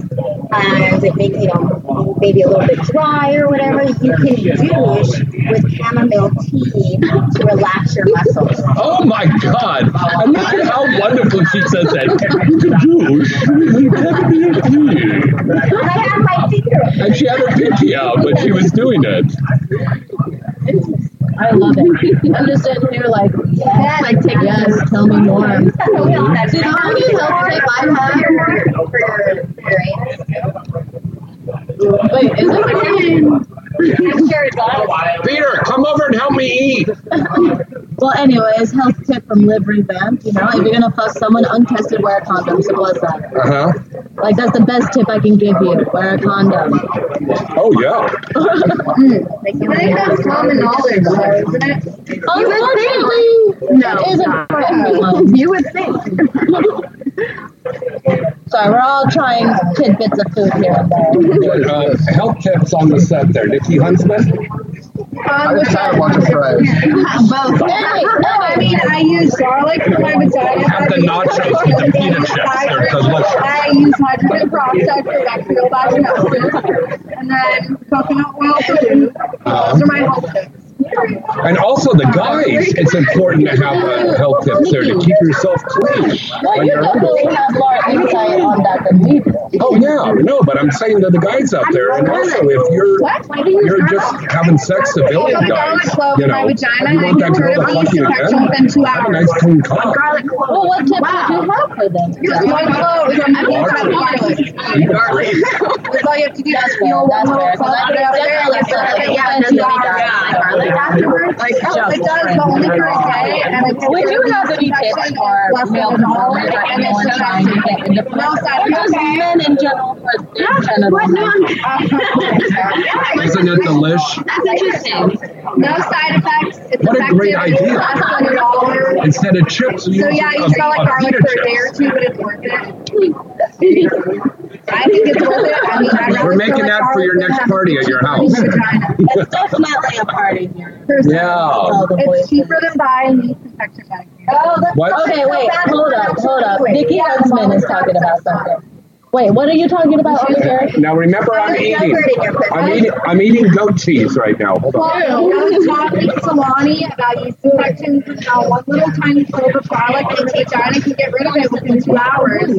D: and it makes you know maybe a little bit dry or whatever, you can douche with chamomile tea to relax your muscles.
A: Oh my God! And look at how wonderful she says that. *laughs* You can douche. You can douche.
D: I have my finger.
A: And she had her pinky out, but she was doing it.
B: I love it. I'm just sitting here like, yes, like take yes, tell me more. Do you know how many health tips I have? Wait, is it
A: Peter, come over and help me eat.
B: Well, anyways, health tip from Liv Revamped. You know, if you're gonna fuck someone untested, wear a condom. Simple as that.
A: Uh huh.
B: Like that's the best tip I can give you. Wear a condom.
A: Oh yeah. *laughs*
C: I think that's common knowledge, isn't it?
B: Unfortunately,
C: No.
B: it isn't for everyone. *laughs*
C: You would think. *laughs*
B: Sorry, we're all trying tidbits of food here and there.
A: Uh, health tips on the set there. Nikki Huntsman.
C: On the
N: I watch fries.
C: Both. I mean, I use garlic for my vagina.
A: Have the nachos with the pita chips. They're delicious.
C: I use hydrogen peroxide for bacterial vaginosis, and then coconut oil for food. Those are my whole tips.
A: And also the guys, it's important to have a health tip there to keep yourself clean.
B: Well,
A: when
B: you definitely have more insight on that than we do.
A: Oh yeah, no, but I'm saying to the guys out there, and also if you're you're just having sex civilian
C: Put the
A: guys, you
C: in
A: know, you want that to go
C: rid
A: to fuck you again. Have a nice clean cock.
B: Well, what tips do you have for them?
C: Just one clove. Is on the inside of garlic. That's all you have to do. Just feel
B: That's
C: one
B: fair,
C: little
B: 'cause I
C: clove, it out there,
B: definitely
C: and
B: feel like
C: it
B: it's
C: sit
B: offensive
C: for two hours.
B: to eat garlic
C: afterwards.
B: Like,
C: Oh, it does, but only for a day, and it's
B: We do have any tips for male performers or anyone trying to get into
C: No side
B: or just
C: effects.
B: men in general for their genital
A: Isn't it delish?
C: That's interesting. No side effects. It's
A: What a
C: effective.
A: great idea.
C: less than a dollar.
A: Instead of chips, you
C: So yeah, you
A: a-
C: smell like
A: a
C: garlic for a day or two, but it's worth it. I think it's worth it. I mean, I'd
A: We're making that for your next party at your house. *laughs*
B: It's definitely a party here.
A: Yeah.
C: It's cheaper than buying yeast infection vaccines. Oh, that's
A: What?
B: Okay, wait, hold up, hold up. Nikki Huntsman is talking about something. Wait, what are you talking about over here?
A: Now remember, I'm eating. I'm eating. I'm eating goat cheese right now. Hold on.
C: Well, I was talking to Solani about yeast infections and uh, how one little tiny clove of garlic in the vagina can get rid of it within two hours.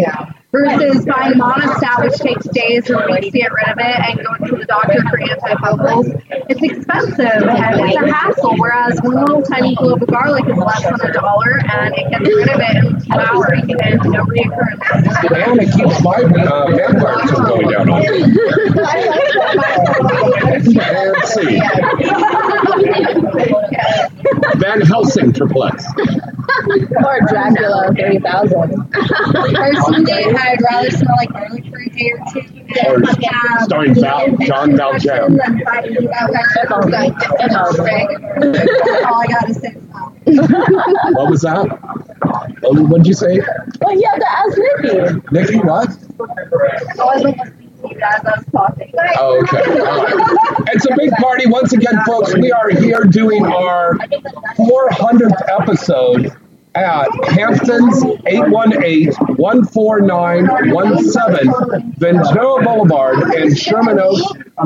C: Versus buying Monistat, which takes days or weeks to get rid of it, and going to the doctor for antifungals. It's expensive and it's a hassle. Whereas one little tiny clove of garlic is less than a dollar, and it gets rid of it in two hours and no reoccurrence.
A: And it keeps my uh, vampires from going down *laughs* on me. And see. Van Helsing triplex.
B: Or Dracula 3000.
C: Personally, I'd rather smell like garlic for a day or two.
A: Or
C: um, than
A: starring Val, John Valjean.
C: than fighting about that. That's all I gotta say.
A: What was that? What what'd you say?
B: Well, you have to ask Nikki.
A: Nikki, what?
C: I was
A: okay. Right. It's a big party. Once again, folks, we are here doing our 400th episode at Hamptons 818-149-17 Ventura Boulevard in Sherman Oaks.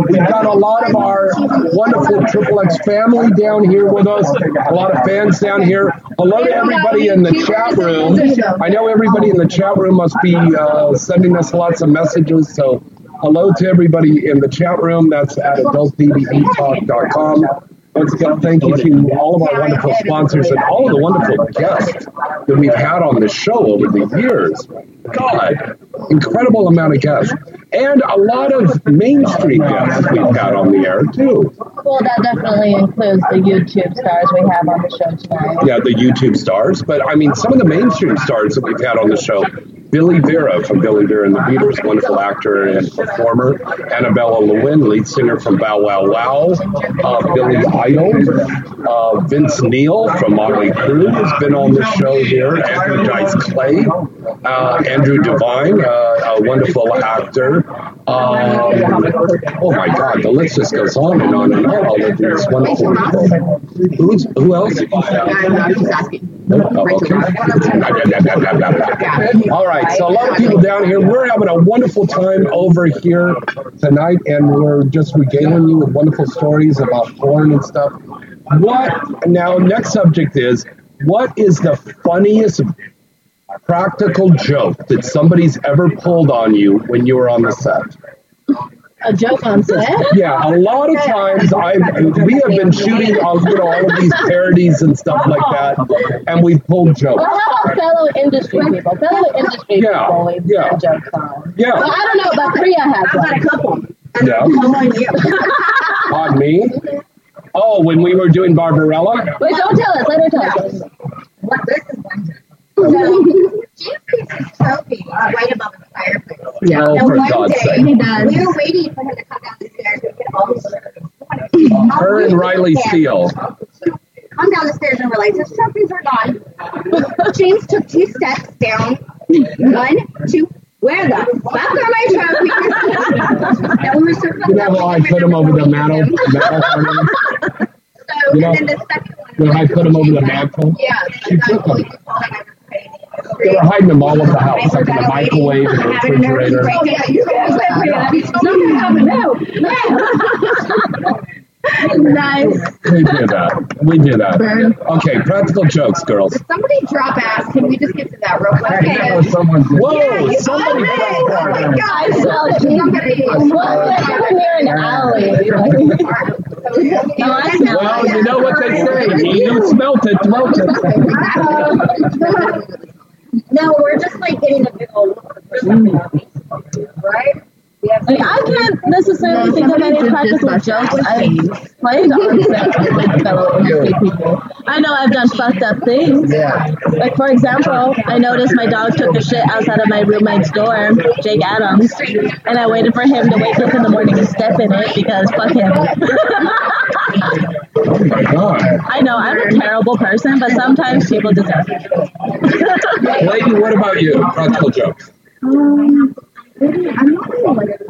A: We've got a lot of our wonderful Triple X family down here with us, a lot of fans down here. Hello to everybody in the chat room. I know everybody in the chat room must be uh, sending us lots of messages, so hello to everybody in the chat room. That's at adultdvdtalk.com. Once again, thank you to all of our wonderful sponsors and all of the wonderful guests that we've had on the show over the years. God, incredible amount of guests. And a lot of mainstream guests we've had on the air, too.
B: Well, that definitely includes the YouTube stars we have on the show tonight.
A: Yeah, the YouTube stars. But I mean, some of the mainstream stars that we've had on the show Billy Vera from Billy Vera and the Beaters, wonderful actor and performer. Annabella Lwin, lead singer from Bow Wow Wow. Uh, Billy Idol. Uh, Vince Neil from Motley Crue has been on the show here. Andrew Dice Clay. Uh, Andrew Devine, uh, a wonderful actor. Um, oh my God, the list just goes on and on and on. All of these wonderful people. Who's, who else? Okay. All right, so a lot of people down here. We're having a wonderful time over here tonight, and we're just regaling you with wonderful stories about porn and stuff. What now? Next subject is what is the funniest practical joke that somebody's ever pulled on you when you were on the set?
B: A joke on set?
A: Yeah, a lot of times I we have been shooting all, you know all of these parodies and stuff like that, and we pulled jokes.
B: Well, how about fellow industry people? Fellow industry
A: Yeah,
B: people we've
A: yeah.
B: had jokes on.
A: Yeah.
B: Well, I don't know, but Priya has one. I got a couple.
A: Yeah. *laughs* On me? Oh, when we were doing Barbarella?
B: Wait, don't tell us. Let her tell us.
D: What this is one James keeps his trophy right above the fireplace.
A: Yeah. Oh,
D: and
A: for
D: one
A: God's
D: day,
A: sake.
D: We were waiting for him to come down the stairs and get all the
A: Her and Riley Steele.
D: Come down the stairs and realize his trophies are gone. James took two steps down. One, two. Where the fuck are my trophies? and we were sort of
A: You know how I put him over the mantle? mantle? *laughs*
D: So,
A: You know-
D: and then the second one.
A: You know how I put him over the mantle?
D: Yeah.
A: She took them. They were hiding them all over the house, like in the microwave and the refrigerator.
B: nice.
A: We do that. We do that. Okay, practical jokes, girls.
C: Somebody drop ass. Can we just get to that real quick?
A: I know someone did.
C: Yeah,
A: Whoa, somebody
C: love it.
A: dropped
C: Oh my
A: ass.
C: God.
B: Somebody-
C: Somebody.
B: Well, like when in an alley. No,
A: Well, you know what they say. He who smelt it, dwelt it. *laughs* *laughs*
D: No, we're just like getting a big old mm. right?
B: Like, I can't necessarily think of any practical jokes I've played on set with fellow industry people. I know I've done fucked up things. Like for example, I noticed my dog took a shit outside of my roommate's door, Jake Adams, and I waited for him to wake up in the morning and step in it because fuck him.
A: Oh my God.
B: I know I'm a terrible person, but sometimes people deserve it.
A: Lady, what about you? Practical jokes.
D: Um, I'm not really like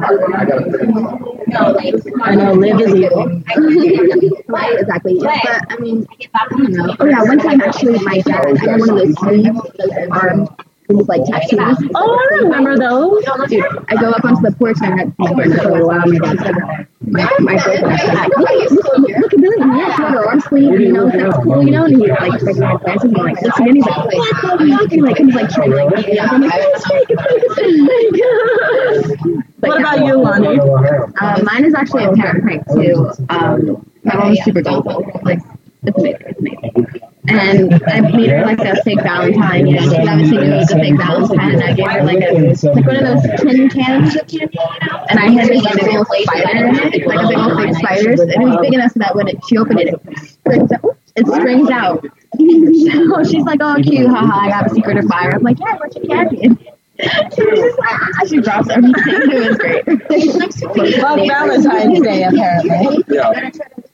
D: no, like
B: I know, live is evil. *laughs*
D: right, exactly. But I mean, I don't know. Oh yeah, one time actually, my dad, I had one of those sleeves, those arm, these like tattoos.
B: Oh, I remember those.
D: Dude, I go up onto the porch and I had my friend for a while. My dad said, my my boyfriend was like, look, look at Billy, it's got her arm sleeve, you know, that's cool, you know. And he's like, like my glasses, and like, at me, and he's like, what the fuck? And like, he's like trying to like beat me up. I'm like, it's fake, it's fake, it's fake.
B: What about you, Lonnie?
D: Um, mine is actually a parent prank too. Um, my mom's super gullible. Like, it's amazing. It's amazing. And I made her like a fake Valentine. You know, she obviously knew it was a fake Valentine, and I gave her like a like one of those tin cans of candy, you know. And I had this like big old spider in it, like a big old fake spiders, and it was big enough so that when it, she opened it, it springs out. It springs out. *laughs* so she's like, "Oh, cute, haha! I got a secret of fire." I'm like, "Yeah, what's your candy?" And she was just like, ah, she drops everything. *laughs* It was great. *laughs*
B: Fuck Valentine's Day, apparently.
A: Yeah.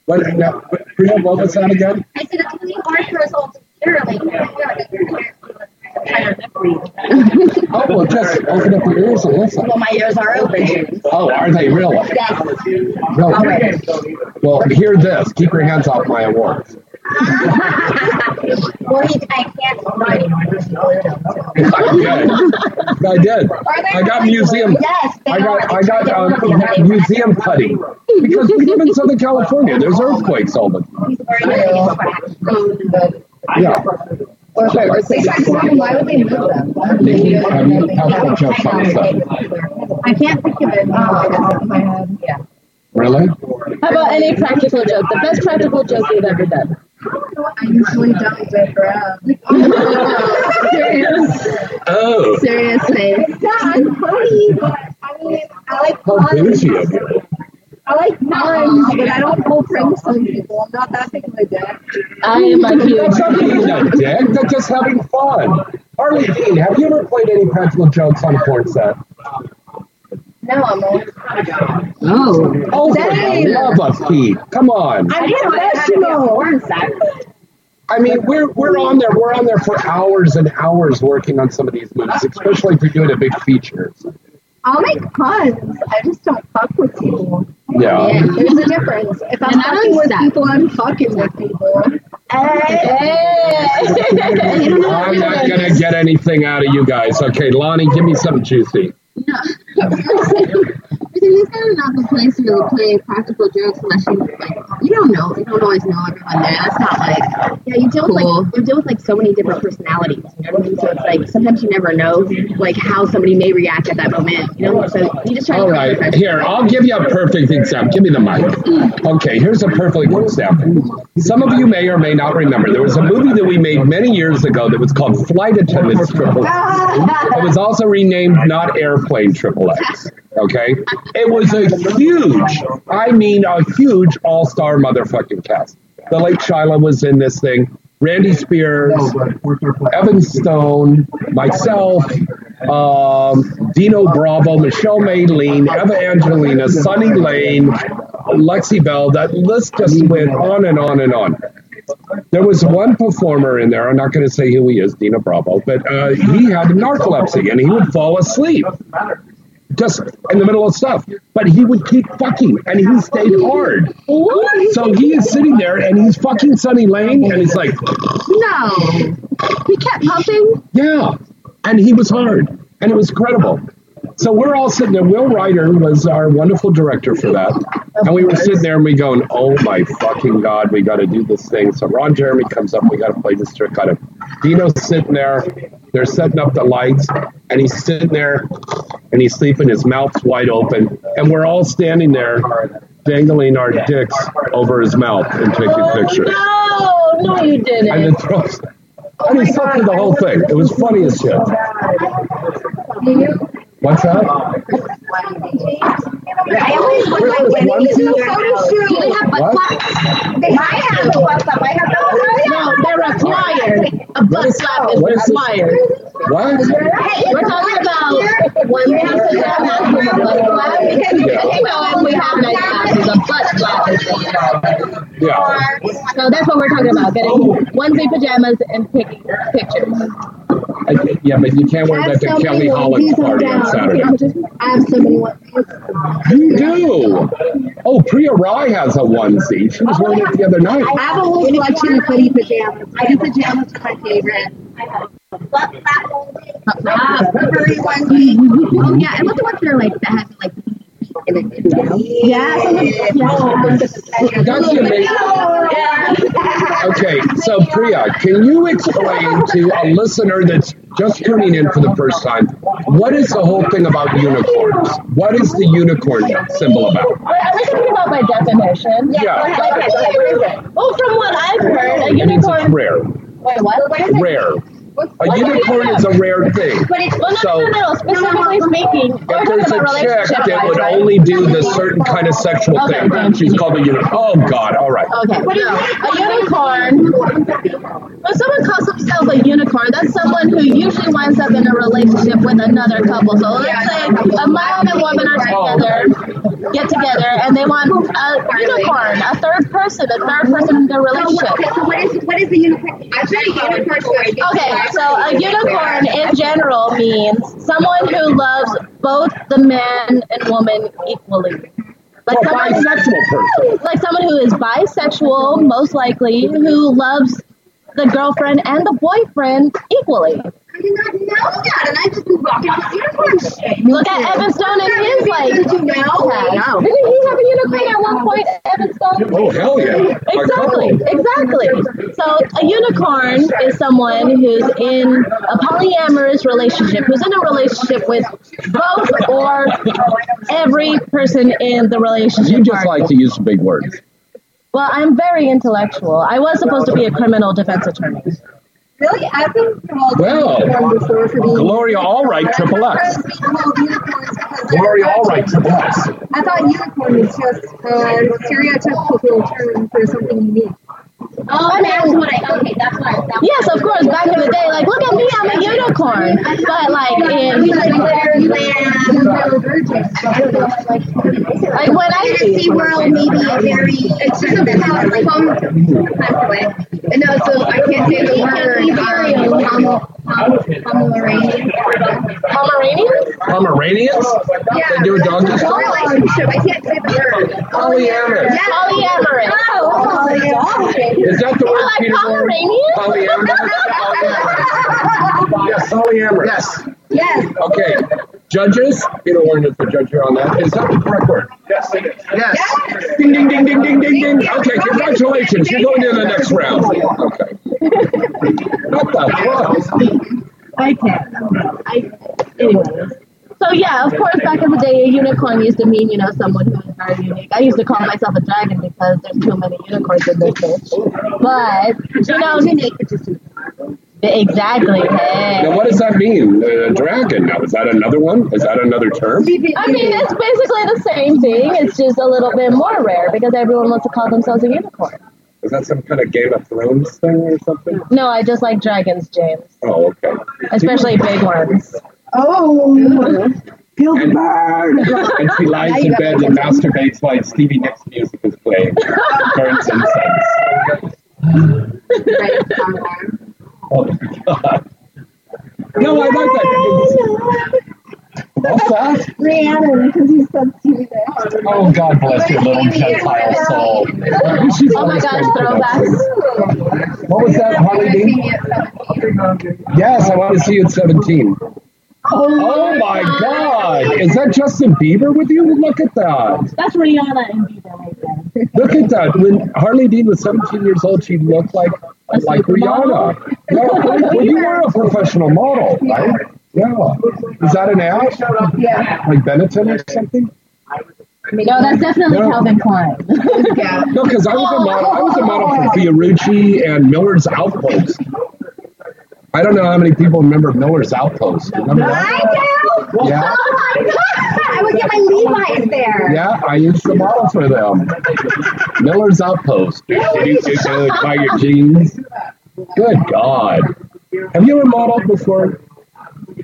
A: What, now, Priya, what was that again?
D: I said it's really hard for us all to hear. Like,
A: Oh, well, just open up your ears and listen.
D: well, my ears are open.
A: Oh, are they really?
D: Yes.
A: Okay. Well, hear this. Keep your hands off my awards.
D: Well, he, I can't.
A: I did. I got museum.
D: Yes,
A: I got. I got um, museum putting because we live in Southern California. There's earthquakes all the time. Yeah.
D: Why would they move them?
A: They keep having practical jokes on stuff.
D: I can't think of it off the top of my head. Yeah.
A: Really?
B: How about any practical joke? The best practical joke you've ever done.
D: I usually don't joke around. Serious. *laughs*
A: Oh.
D: Seriously. Yeah, I'm funny, but I mean, I like
A: How
D: fun.
A: bougie of you.
D: I like puns, but I don't pull pranks on people. I'm not that big of a dick.
B: I am like you.
A: That's not being a dick. That's just having fun. Harley Dean, have you ever played any practical jokes on a porn set?
D: No, I'm always
A: Oh. Oh, for the love of Pete. Come on.
D: I'm professional.
A: I mean, we're we're on there. We're on there for hours and hours working on some of these movies, especially if you're doing a big feature.
D: I'll make puns. I just don't fuck with people.
A: Yeah.
D: There's a difference. If I'm
B: And
D: fucking with
B: sad.
D: people, I'm fucking with people. *laughs*
A: I'm not gonna get anything out of you guys. Okay, Lonnie, give me some juicy.
D: Because *laughs* he's not enough of a place to really play practical jokes unless you like
S: you don't know. You don't always know everyone there. That's not like
D: Yeah, you deal with like you deal with like so many different personalities. You know what I mean? So it's like sometimes you never know like how somebody may react at that moment. You know, so you just try
A: All
D: to.
A: right, here, I'll give you a perfect example. Give me the mic. Okay, here's a perfect example. Some of you may or may not remember. There was a movie that we made many years ago that was called Flight Attendants Triple X. It was also renamed Not Airplane Triple X. Okay? It was a huge, I mean, a huge all star motherfucking cast. The late Shyla was in this thing. Randy Spears, Evan Stone, myself, um, Dino Bravo, Michelle Maylene, Eva Angelina, Sunny Lane, Lexi Belle. That list just went on and on and on. There was one performer in there. I'm not going to say who he is, Dino Bravo, but uh, he had narcolepsy and he would fall asleep just in the middle of stuff. But he would keep fucking, and he stayed hard. So he is sitting there, and he's fucking Sunny Lane, and he's like,
D: No, he kept pumping.
A: yeah, and he was hard, and it was incredible. So we're all sitting there. Will Ryder was our wonderful director for that, and we were sitting there and we going, "Oh my fucking god, we got to do this thing." So Ron Jeremy comes up, we got to play this trick on him. Dino's sitting there. They're setting up the lights, and he's sitting there, and he's sleeping. His mouth's wide open, and we're all standing there, dangling our dicks over his mouth and taking oh, pictures.
B: No, no, you didn't.
A: And then throws. I mean, the whole thing. It was funny as shit. What's that?
D: I always look he's in the photo shoot. Do they have flaps? They might have the butt flap. I have
B: No, they're required. A butt slap is
A: What is this?
B: required.
A: What?
B: Hey, We're talking about when we have pajamas with a butt flap. Because you know, if we have nice classes, a butt flap is required.
A: Yeah.
B: So that's what we're talking about. Getting onesie pajamas and taking pictures.
A: I, yeah, but you can't wear that to Kelly Holland's party on Saturday.
D: I have so many ones.
A: You do. Oh, Priya Rai has a onesie. She was wearing it the other night.
D: I have a whole collection of hoodie pajamas. I do pajamas are my favorite. I have butt flap ones, furry onesie. Oh yeah, and what the ones that are like that have like in Yeah,
A: That's amazing. Okay, so Priya, can you explain to a listener that's just tuning in for the first time what is the whole thing about unicorns? What is the unicorn symbol about?
B: Are we talking about my definition?
A: Yeah.
B: Like, what is it? Well, from what I've heard, a
A: means it's rare.
B: Wait, what? What is it?
A: Rare. A unicorn is a rare thing.
B: But it's well, no,
A: So-
B: no, no, no. Specifically speaking,
A: If there's a chick that would
B: right?
A: only do this certain kind of sexual
B: Okay.
A: thing, she's called a unicorn. Oh God! All right.
B: Okay, What no. a unicorn. When someone calls themselves a unicorn, that's someone who usually winds up in a relationship with another couple. So let's say a man and woman are together, get together, and they want a unicorn, a third person, a third person in their relationship.
D: So what is what is the unicorn? I'm trying to unicorn.
B: Okay, so a unicorn in general means someone who loves both the man and woman equally. Like
A: Well,
B: someone,
A: bisexual person.
B: like someone who is bisexual, most likely, who loves the girlfriend and the boyfriend equally.
D: I did not know that, and I just been rocking with unicorn shit.
B: Look at Evan Stone and his like.
D: Did you know?
B: tag. Didn't he have a unicorn at one point, Evan Stone?
A: Oh hell yeah! A
B: Exactly,
A: couple.
B: exactly. So a unicorn is someone who's in a polyamorous relationship, who's in a relationship with both or every person in the relationship.
A: You just
B: party.
A: like to use big words.
B: Well, I'm very intellectual. I was supposed to be a criminal defense attorney.
D: Really? I've been called
A: Well,
D: unicorn before for being
A: Gloria Allred, triple X.
D: I've been called unicorns because they're
A: Gloria Allred, triple X.
D: I thought unicorn was just a stereotypical term for something unique.
B: Oh, that's what I. Okay, that's what I. Yes, of course. Back in the day, like, look at me, I'm a unicorn. But like in like when I
D: Fantasy world, maybe a very it's just a pom pom away. No, so I can't say the word um, pom Pomeranian.
B: Pomeranians?
A: Pomeranians?
D: Yeah,
A: They do a doggy
D: it's a relationship. I can't say the word.
A: Polyamorous.
D: Yeah.
B: Polyamorous.
D: Oh, polyamorous.
A: Is that the
B: You
A: word?
B: like
A: Peter?
B: Pomeranians?
A: Polyamorous. Polyamorous. Yes, polyamorous. Yes.
D: Yes.
A: Okay. Judges, Peter Warren is the judge here on that. Is that the correct word?
E: Yes.
N: Yes.
A: Ding, ding, ding, ding, ding, ding, ding. Okay, congratulations. You're going to the next round. Okay. What the fuck?
B: I can't. I, anyways. So yeah, of course, back in the day, a unicorn used to mean, you know, someone who is very unique. I used to call myself a dragon because there's too many unicorns in this bitch. But you know, unique, exactly. Hey.
A: Now, what does that mean? A dragon. Now, is that another one? Is that another term?
B: I mean, it's basically the same thing. It's just a little bit more rare because everyone wants to call themselves a unicorn.
A: Is that some kind of Game of Thrones thing or something?
B: No, I just like dragons, James,
A: Oh, okay.
B: especially big ones.
D: Oh.
A: Feel the burn. And she lies in bed and masturbates while Stevie Nicks music is playing. Burns incense. Oh my god. No, I like that. What's that?
D: Rhiannon, because he's so cute.
A: Oh, God bless your little Gentile soul.
B: Oh my gosh, throwbacks.
A: What was that, Harley Dean? Yes, I want to see you at 17. Is that Justin Bieber with you? Look at that!
B: That's Rihanna and Bieber right there.
A: Look at that! When Harley Dean was 17 years old, she looked like like Rihanna. Yeah, well, you were a professional model, right? Yeah. Is that an ad?
D: Yeah.
A: Like Benetton or something?
B: No, that's definitely
A: No.
B: Calvin Klein.
A: No, because I was a model. I was a model for Fiorucci and Miller's Outpost. I don't know how many people remember Miller's Outpost. Remember that?
D: I do.
A: Yeah.
D: Oh my god! I would get my Levi's there.
A: Yeah, I used to model for them. Miller's Outpost. Buy your jeans. Good God. Have you ever modeled before?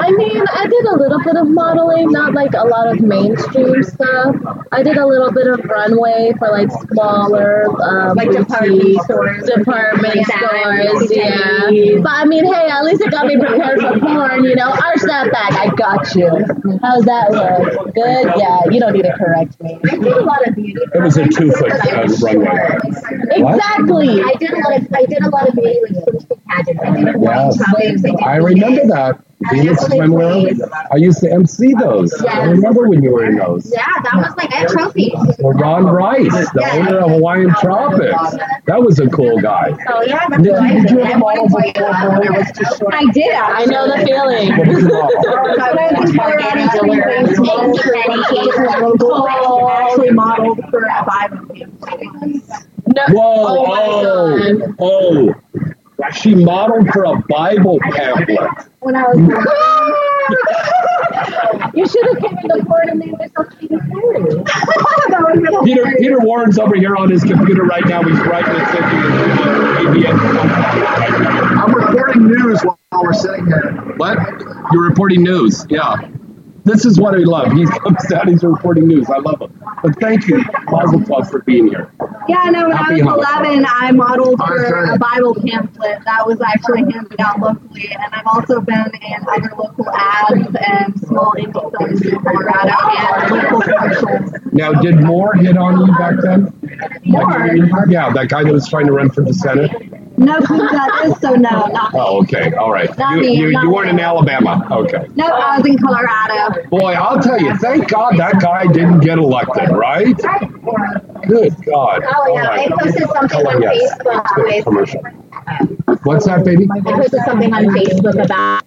B: I mean, I did a little bit of modeling, not like a lot of mainstream stuff. I did a little bit of runway for like smaller, um,
D: Like department stores.
B: department
D: Yeah,
B: stores.
D: yeah.
B: Yeah, but I mean, hey, at least it got me prepared for porn. You know, arch that back. I got you. How's that look? Good. Yeah, you don't need to correct me.
D: I did a lot of beauty.
A: It was a two foot uh, runway.
B: Exactly.
D: I did a lot of I did a lot of beauty like Christmas pageants. I did a
A: Yes.
D: topics. I
A: I remember that. Venus. I used to MC those. I remember when you were in those.
D: Yeah, that was like a trophy.
A: Well, Ron Rice, the owner of Hawaiian Tropics. That was a cool guy.
D: Oh yeah,
A: Did- did you
D: I
A: ever model
D: wanted to uh, I was too short. I did.
B: I know the feeling.
A: What did you model?
D: actually modeled for a Bible campaign.
A: Whoa, oh, oh. She modeled for a Bible pamphlet.
D: When I was ah!
B: You should have came in the court and named yourself Katy Perry.
A: Peter Peter Warren's over here on his computer right now. He's writing it to
N: I'm reporting news while we're sitting here.
A: What? You're reporting news. Yeah. This is what I love. He comes down, he's reporting news. I love him. But thank you, Mazel Tov, for being here.
D: Yeah, no, when
A: Happy
D: I was
A: Hanukkah.
D: 11, I modeled for a Bible pamphlet that was actually handed out locally, and I've also been in other local ads and small indie films in Colorado and local commercials.
A: Now, did Moore hit on you back then? Moore? Yeah, that guy that was trying to run for the Senate.
D: No that uh, is, so no, not me.
A: Oh, okay. All right.
D: Not
A: You,
D: me,
A: you,
D: not
A: you weren't in Alabama. Okay.
D: No, I was in Colorado.
A: Boy, I'll tell you, thank God that guy didn't get elected, right? Good God.
D: Oh, yeah, I posted something on
A: Yes.
D: Facebook. *laughs*
A: What's that, baby?
D: I posted something on Facebook about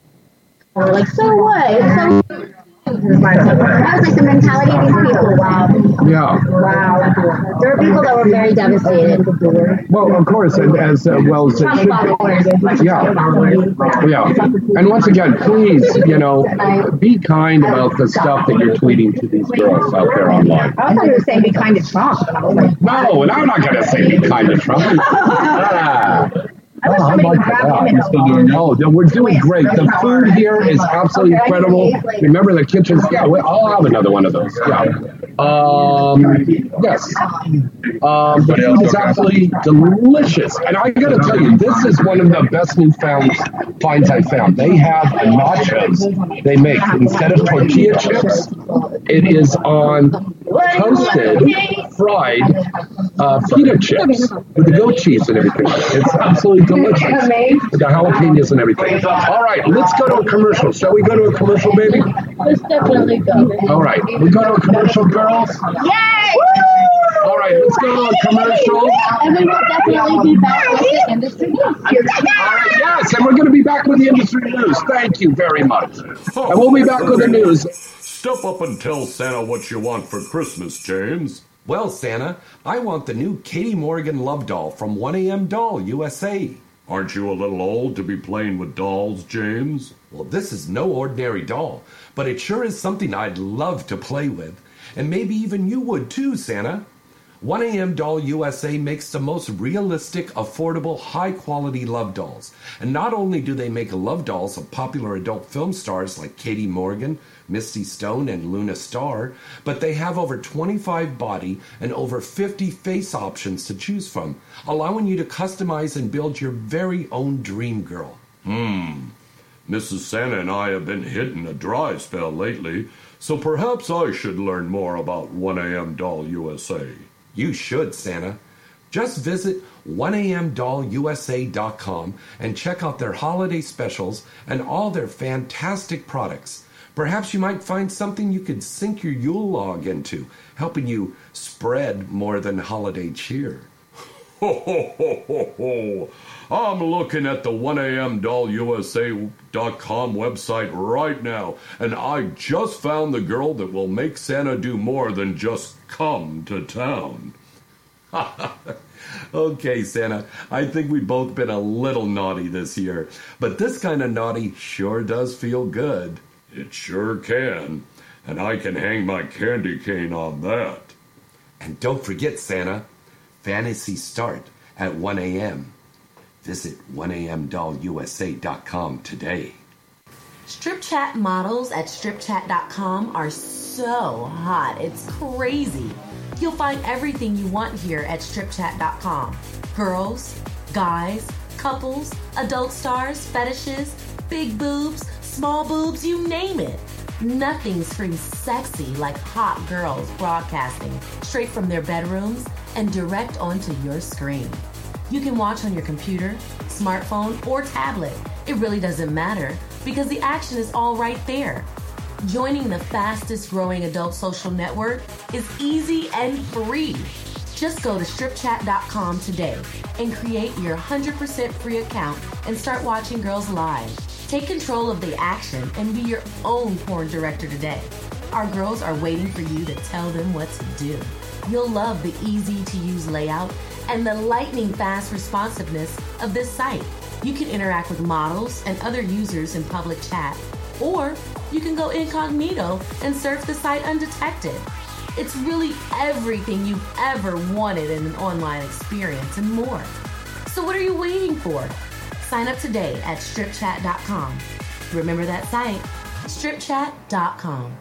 D: like so what? So that was like the mentality of these people. Wow.
A: Yeah.
D: Wow. There were people that were very devastated.
A: Well, of course, and as uh, well as it should be. Yeah. Yeah. And once again, please, you know, be kind about the stuff that you're tweeting to these girls out there online.
D: I thought you were saying be kind to Trump.
A: No, and I'm not going to say be kind to Trump. *laughs* Ah. Oh, I like that. Oh, no, we're doing great. The food here is absolutely incredible. Remember the kitchen's. Yeah, well, I'll have another one of those. Yeah. Um, yes. Um, the food is absolutely delicious. And I got to tell you, this is one of the best newfound finds I found. They have the nachos they make instead of tortilla chips. It is on toasted, fried uh, pita chips with the goat cheese and everything. It's absolutely delicious. With the jalapenos and everything. All right, let's go to a commercial. Shall we go to a commercial, baby?
B: Let's definitely go.
A: All right, we go to a commercial, girls.
B: Yay!
A: All right, let's go to a commercial.
B: And we will definitely be back with the industry news.
A: All right, yes, and we're going to be back with the industry news. Thank you very much. And we'll be back with the news.
F: Step up and tell Santa what you want for Christmas, James. Well, Santa, I want the new Katie Morgan Love Doll from 1AM Doll USA. Aren't you a little old to be playing with dolls, James? Well, this is no ordinary doll, but it sure is something I'd love to play with. And maybe even you would too, Santa. 1AM Doll USA makes the most realistic, affordable, high quality love dolls. And not only do they make love dolls of popular adult film stars like Katie Morgan, Misty Stone, and Luna Star, but they have over 25 body and over 50 face options to choose from, allowing you to customize and build your very own dream girl. Hmm. Mrs. Santa and I have been hitting a dry spell lately, so perhaps I should learn more about 1AM Doll USA. You should, Santa. Just visit 1amdollusa.com and check out their holiday specials and all their fantastic products. Perhaps you might find something you could sink your Yule log into, helping you spread more than holiday cheer. *laughs* Ho, ho, ho, ho, ho. I'm looking at the 1amdollusa.com website right now, and I just found the girl that will make Santa do more than just come to town. *laughs* okay, Santa, I think we've both been a little naughty this year, but this kind of naughty sure does feel good. It sure can, and I can hang my candy cane on that. And don't forget, Santa, fantasy start at 1 a.m. Visit 1amdollusa.com today.
H: Strip chat models at stripchat.com are so hot. It's crazy. You'll find everything you want here at stripchat.com. Girls, guys, couples, adult stars, fetishes, big boobs, small boobs, you name it. Nothing screams sexy like hot girls broadcasting straight from their bedrooms and direct onto your screen. You can watch on your computer, smartphone, or tablet. It really doesn't matter because the action is all right there. Joining the fastest growing adult social network is easy and free. Just go to stripchat.com today and create your 100% free account and start watching girls live. Take control of the action and be your own porn director today. Our girls are waiting for you to tell them what to do. You'll love the easy to use layout and the lightning fast responsiveness of this site. You can interact with models and other users in public chat, or you can go incognito and surf the site undetected. It's really everything you've ever wanted in an online experience and more. So, what are you waiting for? Sign up today at stripchat.com. Remember that site, stripchat.com.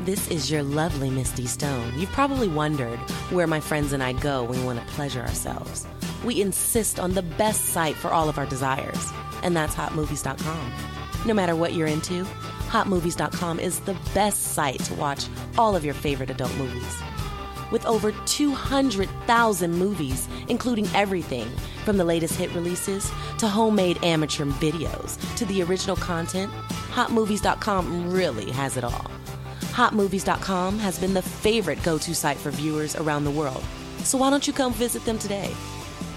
P: This is your lovely Misty Stone. You've probably wondered where my friends and I go when we want to pleasure ourselves. We insist on the best site for all of our desires, and that's hotmovies.com. No matter what you're into, hotmovies.com is the best site to watch all of your favorite adult movies. With over 200,000 movies, including everything from the latest hit releases to homemade amateur videos to the original content, hotmovies.com really has it all. Hotmovies.com has been the favorite go to site for viewers around the world. So why don't you come visit them today?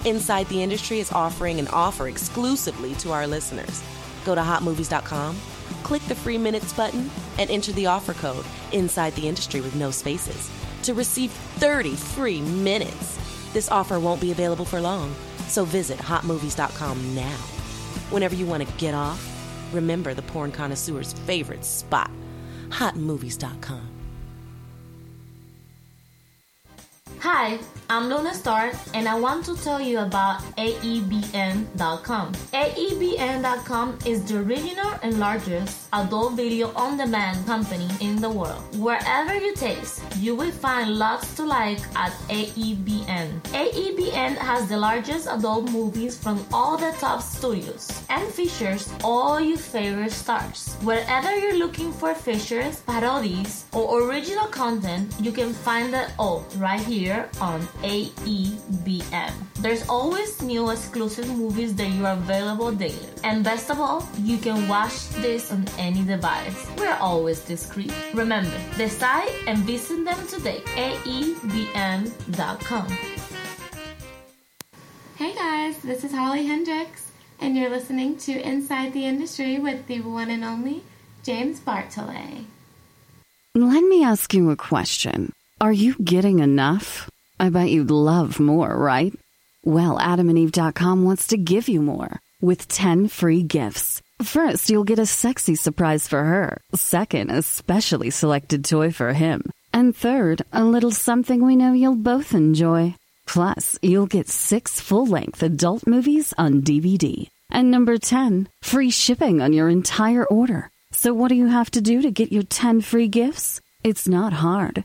P: Inside the Industry is offering an offer exclusively to our listeners. Go to hotmovies.com, click the free minutes button, and enter the offer code Inside the Industry with no spaces to receive 30 free minutes. This offer won't be available for long, so visit hotmovies.com now. Whenever you want to get off, remember the porn connoisseur's favorite spot hotmovies.com.
I: Hi, I'm Luna Star, and I want to tell you about AEBN.com. AEBN.com is the original and largest adult video on demand company in the world. Wherever you taste, you will find lots to like at AEBN. AEBN has the largest adult movies from all the top studios and features all your favorite stars. Wherever you're looking for features, parodies, or original content, you can find it all right here on AEBN. There's always new exclusive movies that you are available daily. And best of all, you can watch this on any device. We're always discreet. Remember, decide and visit them today. AEBN.com.
Q: Hey guys, this is Holly Hendrix, and you're listening to Inside the Industry with the one and only James Bartholet.
J: Let me ask you a question. Are you getting enough? I bet you'd love more, right? Well, adamandeve.com wants to give you more with 10 free gifts. First, you'll get a sexy surprise for her. Second, a specially selected toy for him. And third, a little something we know you'll both enjoy. Plus, you'll get six full length adult movies on DVD. And number 10, free shipping on your entire order. So, what do you have to do to get your 10 free gifts? It's not hard.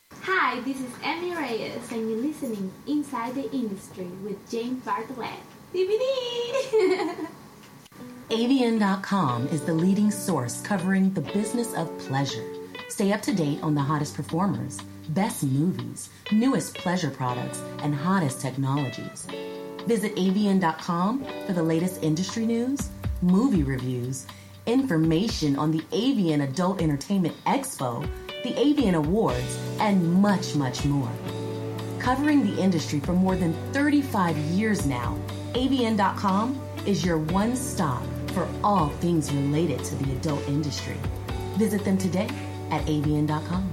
K: Hi, this is Emmy Reyes, and you're listening Inside the Industry with James Bartholet. DVD!
H: AVN.com *laughs* is the leading source covering the business of pleasure. Stay up to date on the hottest performers, best movies, newest pleasure products, and hottest technologies. Visit AVN.com for the latest industry news, movie reviews, information on the AVN Adult Entertainment Expo, the AVN Awards, and much, much more. Covering the industry for more than 35 years now, AVN.com is your one stop for all things related to the adult industry. Visit them today at AVN.com.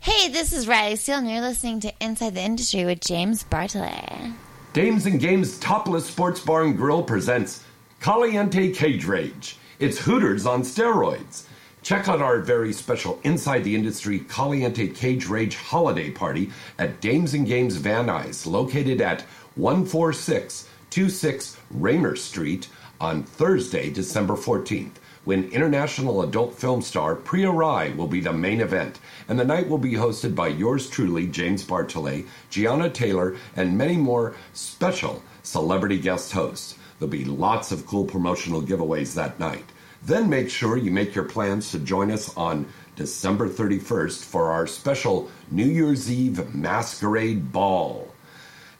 L: Hey, this is Riley Steele, and you're listening to Inside the Industry with James Bartholet.
F: Dames and Games Topless Sports Bar and Grill presents Caliente Cage Rage. It's Hooters on steroids. Check out our very special Inside the Industry Caliente Cage Rage holiday party at Dames and Games Van Nuys, located at 14626 Raymer Street on Thursday, December 14th, when international adult film star Priya Rai will be the main event. And the night will be hosted by yours truly, James Bartholet, Gianna Taylor, and many more special celebrity guest hosts. There'll be lots of cool promotional giveaways that night. Then make sure you make your plans to join us on December 31st for our special New Year's Eve Masquerade Ball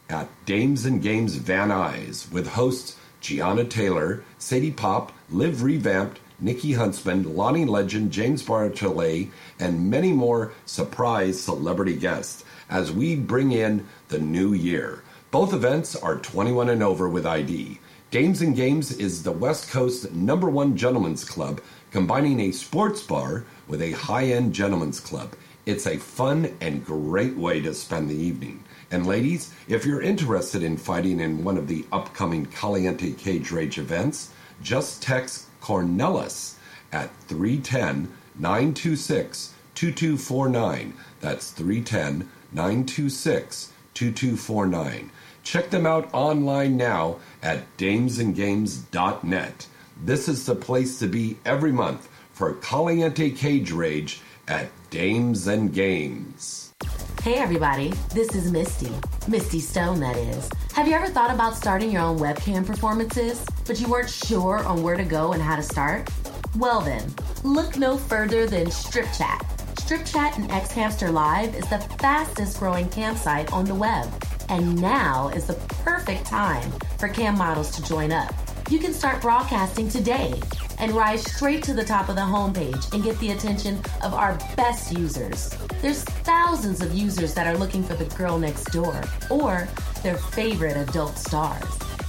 F: at Dames and Games Van Nuys with hosts Gianna Taylor, Sadie Pop, Liv Revamped, Nikki Huntsman, Lonnie Legend, James Bartholet, and many more surprise celebrity guests as we bring in the new year. Both events are 21 and over with ID. Dames and Games is the West Coast number one gentlemen's club, combining a sports bar with a high end gentlemen's club. It's a fun and great way to spend the evening. And ladies, if you're interested in fighting in one of the upcoming Caliente Cage Rage events, just text Cornelis at 310 926 2249. That's 310 926 2249. Check them out online now at damesandgames.net. This is the place to be every month for Caliente Cage Rage at Dames and Games.
H: Hey everybody, this is Misty. Misty Stone, that is. Have you ever thought about starting your own webcam performances, but you weren't sure on where to go and how to start? Well then, look no further than Strip Chat. Strip Chat and Xhamster Live is the fastest growing campsite on the web. And now is the perfect time for cam models to join up. You can start broadcasting today. and rise straight to the top of the homepage and get the attention of our best users. There's thousands of users that are looking for the girl next door or their favorite adult stars.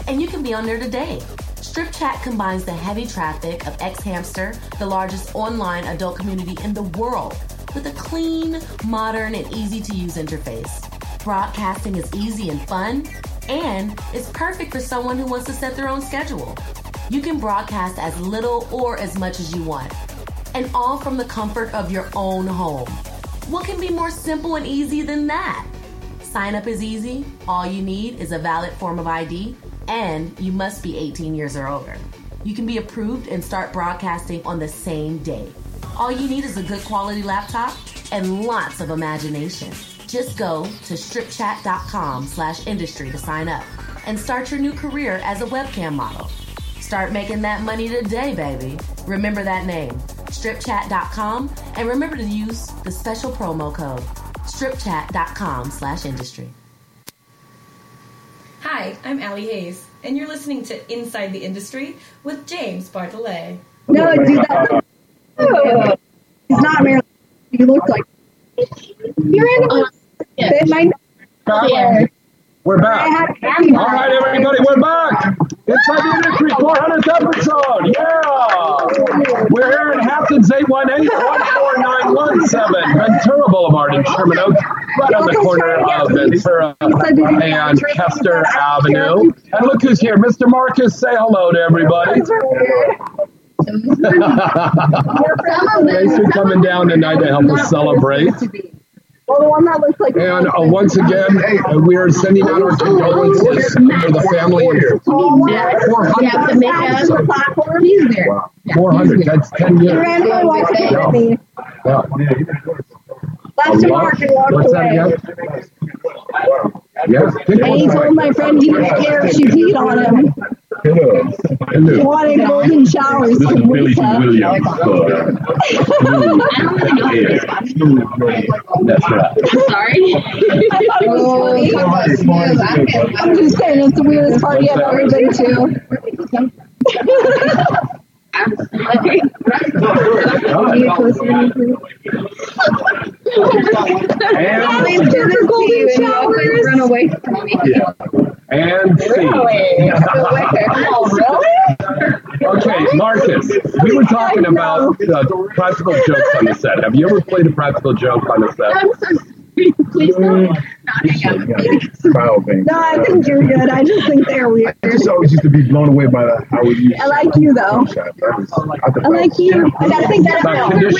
H: And you can be on there today. Strip Chat combines the heavy traffic of X Hamster, the largest online adult community in the world, with a clean, modern, and easy to use interface. Broadcasting is easy and fun, and it's perfect for someone who wants to set their own schedule. You can broadcast as little or as much as you want, and all from the comfort of your own home. What can be more simple and easy than that? Sign up is easy. All you need is a valid form of ID, and you must be 18 years or older. You can be approved and start broadcasting on the same day. All you need is a good quality laptop and lots of imagination. Just go to stripchat.com slash industry to sign up and start your new career as a webcam model. Start making that money today, baby. Remember that name, stripchat.com, and remember to use the special promo code stripchat.com slash industry.
M: Hi, I'm Allie Haze, and you're listening to Inside the Industry with James Bartholet.
D: No, dude, that. He's not married. He looks like. You're in the. Oh, They might.
A: We're back. All right, everybody, we're back. Inside the Industry 400th episode. Yeah. We're here in Hamptons 818-14917, Ventura Boulevard in Sherman Oaks, right on the corner of Ventura and Kester Avenue. And look who's here. Mr. Marcus, say hello to everybody. *laughs* Thanks for coming down tonight to help us celebrate.
D: Well, the one that looks like.
A: And uh, once again, uh, we are sending out our condolences for the family of
D: Yeah, the makeup. Platform. He's there.
A: 400. That's 10 years.
D: Randomly walked away
A: Yeah. Yeah.
D: Left him mark and walked
A: What's that
D: away.
A: again? Yeah.
D: And he told my friend he didn't care if she peed on him. He wanted golden showers.
A: This is
D: from
A: Billy
D: Lisa.
A: Williams. Uh, *laughs* That's right.
D: Sorry. *laughs* I'm just saying it's the weirdest party I've ever been to. *laughs*
A: And
D: They're golden showers.
C: Run away from me.
A: Yeah. And see.
D: Oh, really?
A: Okay, Marcus, we were talking about uh, practical jokes on the set. Have you ever played a practical joke on the set?
D: Please no. No, I think you're good. I just think they're weird.
N: I just always used to be blown away by the, how we used
D: I like you though.
N: I oh
D: I like you. I gotta think that it fell. Weird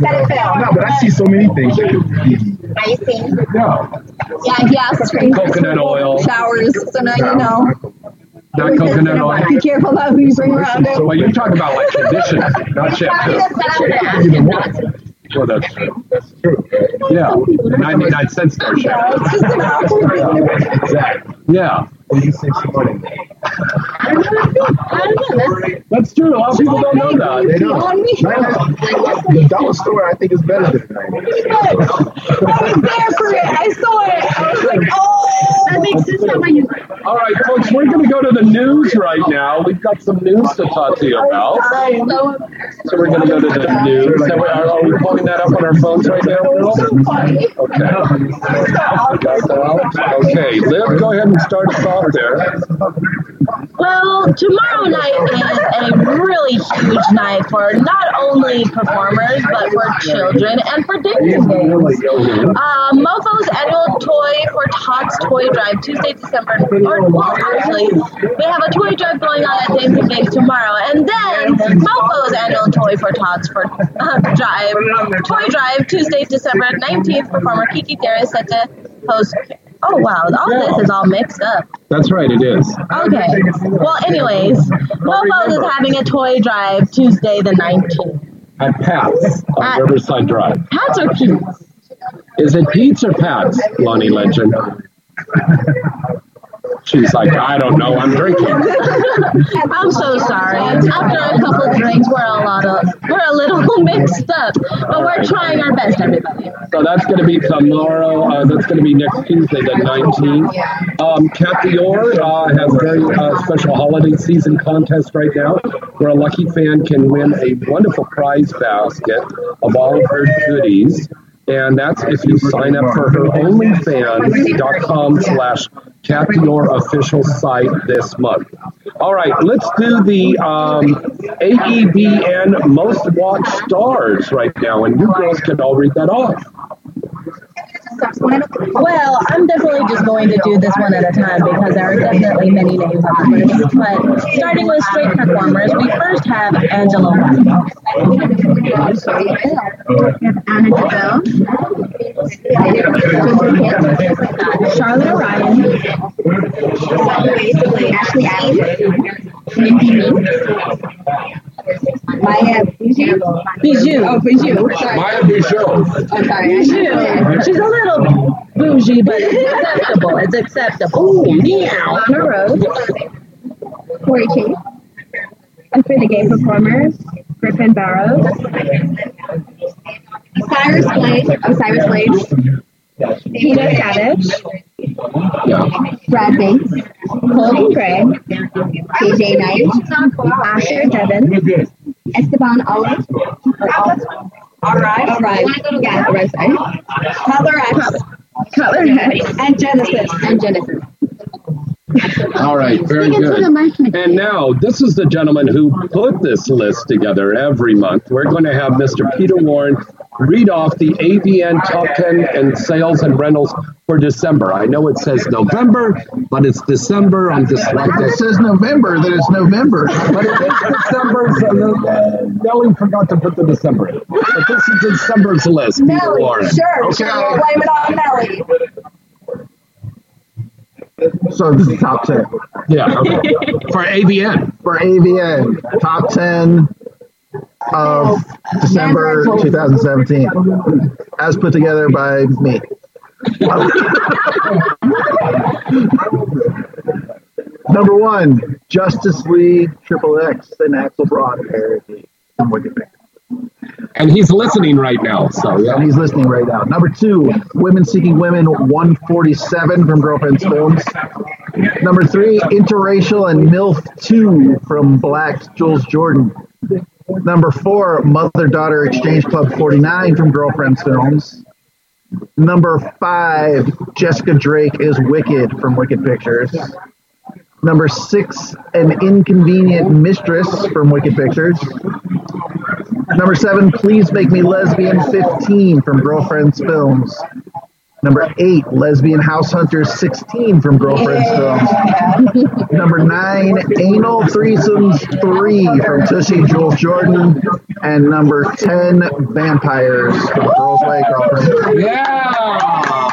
D: that it fell.
N: No, but I see so many things that could be.
D: Icing.
A: No.
D: Yeah, he asked for
A: Coconut oil.
D: showers, so now you know.
A: Not coconut oil.
D: Be careful about who you bring around
A: So well, you're talking about like conditions, not shampoo. Well, that's true. That's true. Yeah, 99 cents store shampoo. *laughs* Exactly. Yeah.
N: Well, you save some money.
A: That's true. A lot of people don't know that.
N: They don't. The dollar store, I think, is better than the
D: I was there for it. I saw it. I was like, oh, that makes sense now when you.
A: All right, folks, we're going to go to the news right now. We've got some news to talk to you about. So we're going to go to the news. So Are, are we pulling that up on our phones right now? Okay. Okay, Liv, go ahead and start us off there.
B: Well, tomorrow night is a really huge night for not only performers, but for children and for dancing games. Uh, Mofo's annual Toy for Tots Toy Drive, Tuesday, December, or well, actually, we have a toy drive going on at Dancing Games tomorrow, and then Mofo's annual Toy for Tots for uh, Drive, Toy Drive, Tuesday, December 19th. Performer Kiki is set to host. Oh wow, all this is all mixed up.
A: That's right, it is.
B: Okay. Well, anyways, Mofo's is having a toy drive Tuesday the 19th.
A: At Pat's on
B: At-
A: Riverside Drive.
B: Pat's or Pete's?
A: Is it Pete's or Pat's, Lonnie Legend? *laughs* She's like, I don't know, I'm drinking. *laughs*
B: I'm so sorry. After a couple of drinks, we're a lot of we're a little *laughs* mixed up, but we're trying our best, everybody.
A: So that's going to be tomorrow. Uh, that's going to be next Tuesday, the 19th. Um, Kathy Orr uh, has a very uh, special holiday season contest right now where a lucky fan can win a wonderful prize basket of all of her goodies. And that's if you sign up for her OnlyFans.com slash Kathy official site this month. All right, let's do the um, AEBN most watched stars right now. And you girls can all read that off.
B: Well, I'm definitely just going to do this one at a time because there are definitely many names on the list. But starting with straight performers, we first have Angela White.
C: Deville.
B: Charlotte Orion.
C: Ashley Mindy Oh, Maya Bijou.
B: Bijou.
C: Oh, Bijou. Sorry.
A: Maya Bijou.
C: Oh, sorry.
B: Bijou. She's a little bougie, but it's acceptable. It's acceptable.
C: Ooh, meow. Lana Rose. Corey Chase. And for the gay performers, Griffin Barrows. Cyrus Blade. Oh, Cyrus Blade. Peter Savage. Brad Banks. Colton Gray. KJ Knight. Asher Devon. Esteban Olive. All right. All right. Yeah, all right. Sorry. Cutler X. Cutler X. And Genesis. And Genesis. *laughs*
A: All right, very good. And now, this is the gentleman who put this list together every month. We're going to have Mr. Peter Warren read off the AVN top 10 and sales and rentals for December. I know it says November, but it's December. I'm just like
N: If it says November, then it's November.
A: But it is December, so uh, Nelly forgot to put the December in. But this is December's list, Peter
C: Nelly,
A: Warren.
C: sure,
A: Okay.
C: sure. We'll blame it on Nelly.
N: So this is top 10.
A: Yeah, okay. *laughs* For AVN.
N: For AVN, top 10 of December 2017, as put together by me. *laughs* Number one, Justice League Triple X and Axel Braun parody.
A: And he's listening right now, so yeah.
N: He's listening right now. Number two, Women Seeking Women 147 from Girlfriends Films. Number three, Interracial and MILF 2 from Black Jules Jordan. Number four, Mother Daughter Exchange Club 49 from Girlfriends Films. Number five, Jessica Drake is Wicked from Wicked Pictures. Number six, An Inconvenient Mistress from Wicked Pictures. Number seven, Please Make Me Lesbian 15 from Girlfriends Films. Number eight, Lesbian House Hunters 16 from Girlfriends Films. *laughs* Number nine, Anal Threesomes 3 from Tushy Jules Jordan. And number 10, Vampires from Girls Like Girlfriends.
A: Yeah,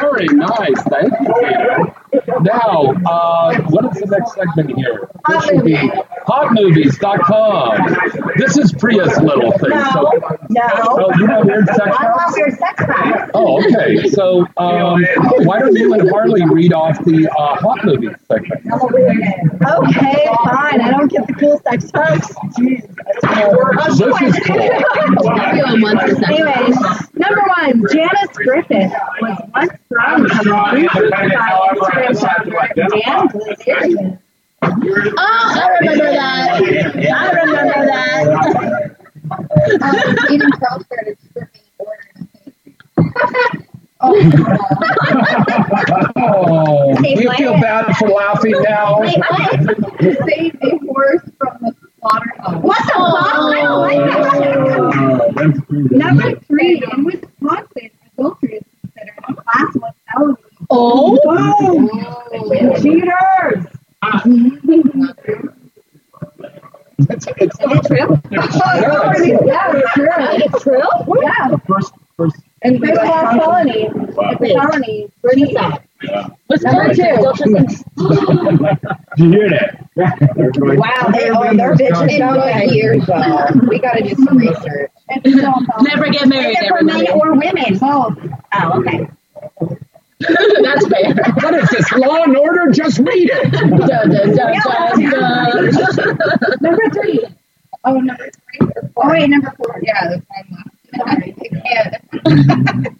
A: very nice. Thank you, Peter. Now, uh, what is the next segment here? This should be hotmovies.com. This is Priya's little thing. So,
C: No.
A: oh, you have weird sex
C: I love your sex facts.
A: Oh, okay. So, um, why don't you and Harley read off the uh, hot movies segment?
C: Okay, fine. I don't get the cool sex facts.
A: This is cool.
C: Anyways, number one, Janice Griffith was once thrown from a group by Instagram Dan Bilzerian.
B: Oh, I remember that. I remember that.
C: Um, Eden Pearl started stripping
A: Oh,
C: Hey, *laughs*
A: you feel bad for laughing now?
C: Wait, what? Save a horse from the slaughterhouse. What the fuck? I don't like that. Number three, in Wisconsin, adultery is considered a class one felony.
B: Oh.
C: oh. cheaters!
A: It's, it's
C: not true. yeah, it's true. It's true? Yeah.
A: First, first.
C: And first class felony. A felony. Where's this at? Number two.
A: Did you hear that?
C: Wow, they are they're bitches down like years though. We gotta do some research.
B: Never get married,
C: it for men or women? Both. Oh, okay. *laughs*
B: That's fair.
A: What is this, Law and Order? Just read it.
B: Dun, dun, dun, dun, dun.
C: Number three. Oh, number three. Oh wait, number four. Yeah, that's fine. I can't.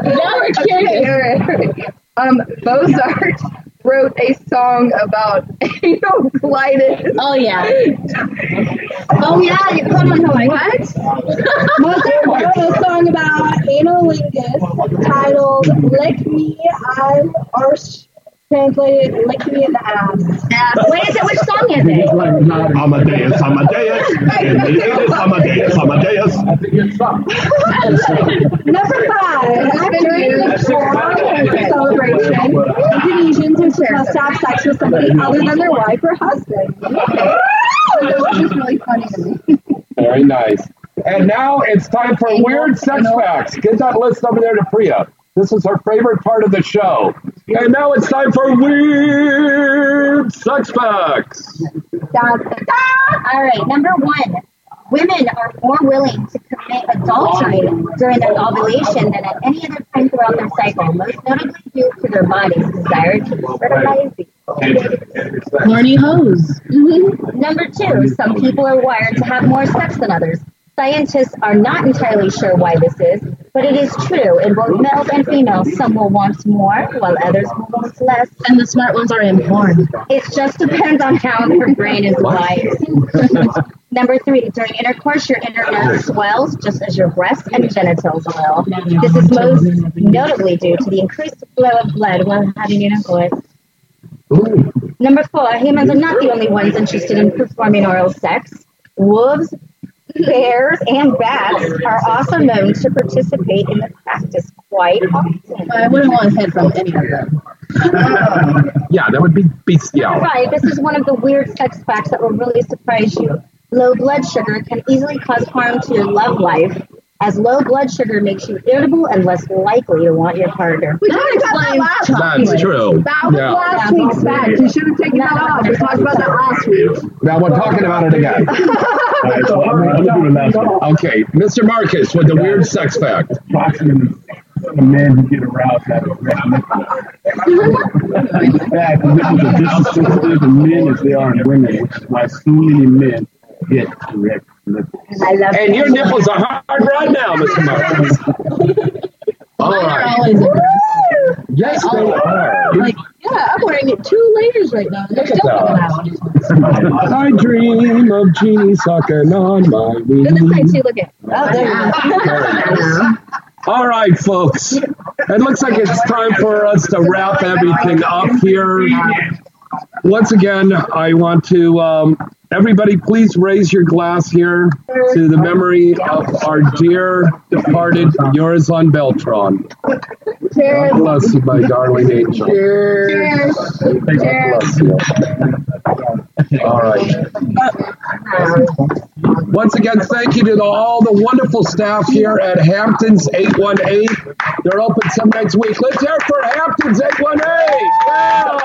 B: now we're curious.
C: um, Mozart wrote a song about *laughs* anal colitis.
B: Oh yeah.
D: Oh yeah, you hold on, hold on. What? Mozart wrote a song about analingus titled "Lick Me, I'm Arse." Translated, "Lick Me in the Ass."
C: Yeah.
D: Wait, is it? Which song is it?
E: Amadeus, Amadeus, Amadeus, Amadeus, Amadeus. *laughs*
D: Number five. During the Torah celebration, Indonesians are supposed to have sex with somebody other than their wife or husband. *laughs*
C: This is really funny to me.
A: Very nice. And now it's time for weird sex facts. Get that list over there to Priya. This is her favorite part of the show. And now it's time for weird sex facts.
D: Da, da, da. All right, number one. Women are more willing to commit adultery during their ovulation than at any other time throughout their cycle, most notably due to their body's desire to be fertilized.
B: Horny hose.
D: Mhm. *laughs* Number two, some people are wired to have more sex than others. Scientists are not entirely sure why this is, but it is true. In both males and females, some will want more, while others will want less.
B: And the smart ones are in porn.
D: It just depends on how their brain is wired. *laughs* Number three, during intercourse, your inner nut swells just as your breasts and genitals will. This is most notably due to the increased flow of blood while having intercourse. Number four, humans are not the only ones interested in performing oral sex. Wolves, bears, and bats are also known to participate in the practice quite often.
B: I wouldn't want to head from any of them.
A: Yeah, that would be bestial.
D: Right, this is one of the weird sex facts that will really surprise you. Low blood sugar can easily cause harm to your love life, as low blood sugar makes you irritable and less likely to want your partner.
C: We talked about that last week.
A: That's true.
C: That was
A: Yeah.
C: last week's fact. You should have taken that off. We talked about that last week.
A: Now we're talking about it again. *laughs*
E: Alright, so I'm I'm gonna do the last one.
A: Okay, Mr. Marcus with the weird sex fact.
O: Approximately the men who get aroused have a red. In fact, the nipples are just as sensitive in men as they are in women, which is why so many men get erect nipples.
D: I love
A: And your nipples are hard right now, Mr. Marcus. All
B: Mine
A: right.
B: always
A: Yes, they are.
B: Like, yeah, I'm wearing it two layers right now. and They're still coming out.
A: I dream of genie sucking on my
D: Go this way
A: wing.
D: too, look at Oh, there you go. *laughs*
A: All right, folks. It looks like it's time for us to wrap everything up here. Once again, I want to, um, everybody, please raise your glass here to the memory of our dear departed Yurizan Beltran. God bless you, my darling angel.
D: Cheers.
A: God bless you. All right. Once again, thank you to all the wonderful staff here at Hamptons 818. They're open some next week. Let's hear it for Hamptons 818. Yeah!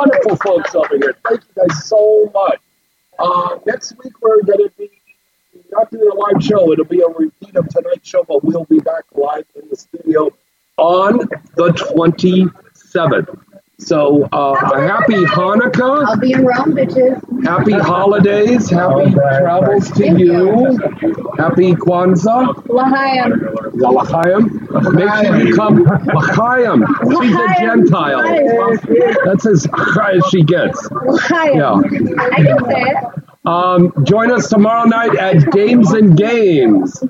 A: Wonderful folks over here. Thank you guys so much. Uh, next week we're going to be not doing a live show. It'll be a repeat of tonight's show, but we'll be back live in the studio on the 27th. So, uh, a happy Hanukkah.
C: I'll be in Rome, bitches.
A: Happy holidays. Happy travels to you. Happy Kwanzaa.
C: L'chaim.
A: L'chaim. Make sure you come. L'chaim. She's a Gentile. That's as high as she gets.
C: L'chaim.
A: Yeah.
C: I can say it.
A: Um, join us tomorrow night at Dames and Games,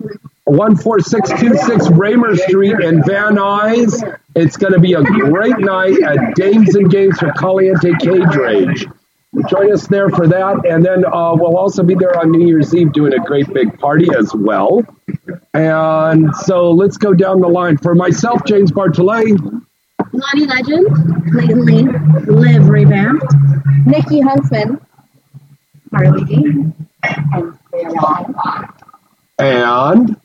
A: 14626 Raymer Street in Van Nuys. It's going to be a great night at Dames and Games for Caliente Cage Rage. Join us there for that. And then uh, we'll also be there on New Year's Eve doing a great big party as well. And so let's go down the line. For myself, James Bartholet,
B: Lonnie Legend, Blayton Lee, Liv Revamped,
C: Nikki Huntsman.
D: Harley D. And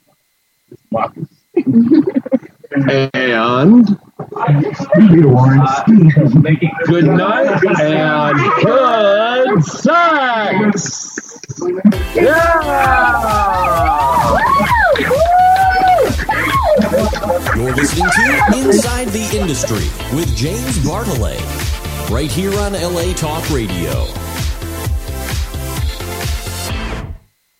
A: and good night and good sex. Yeah.
T: You're listening to Inside the Industry with James Bartholet, right here on LA Talk Radio.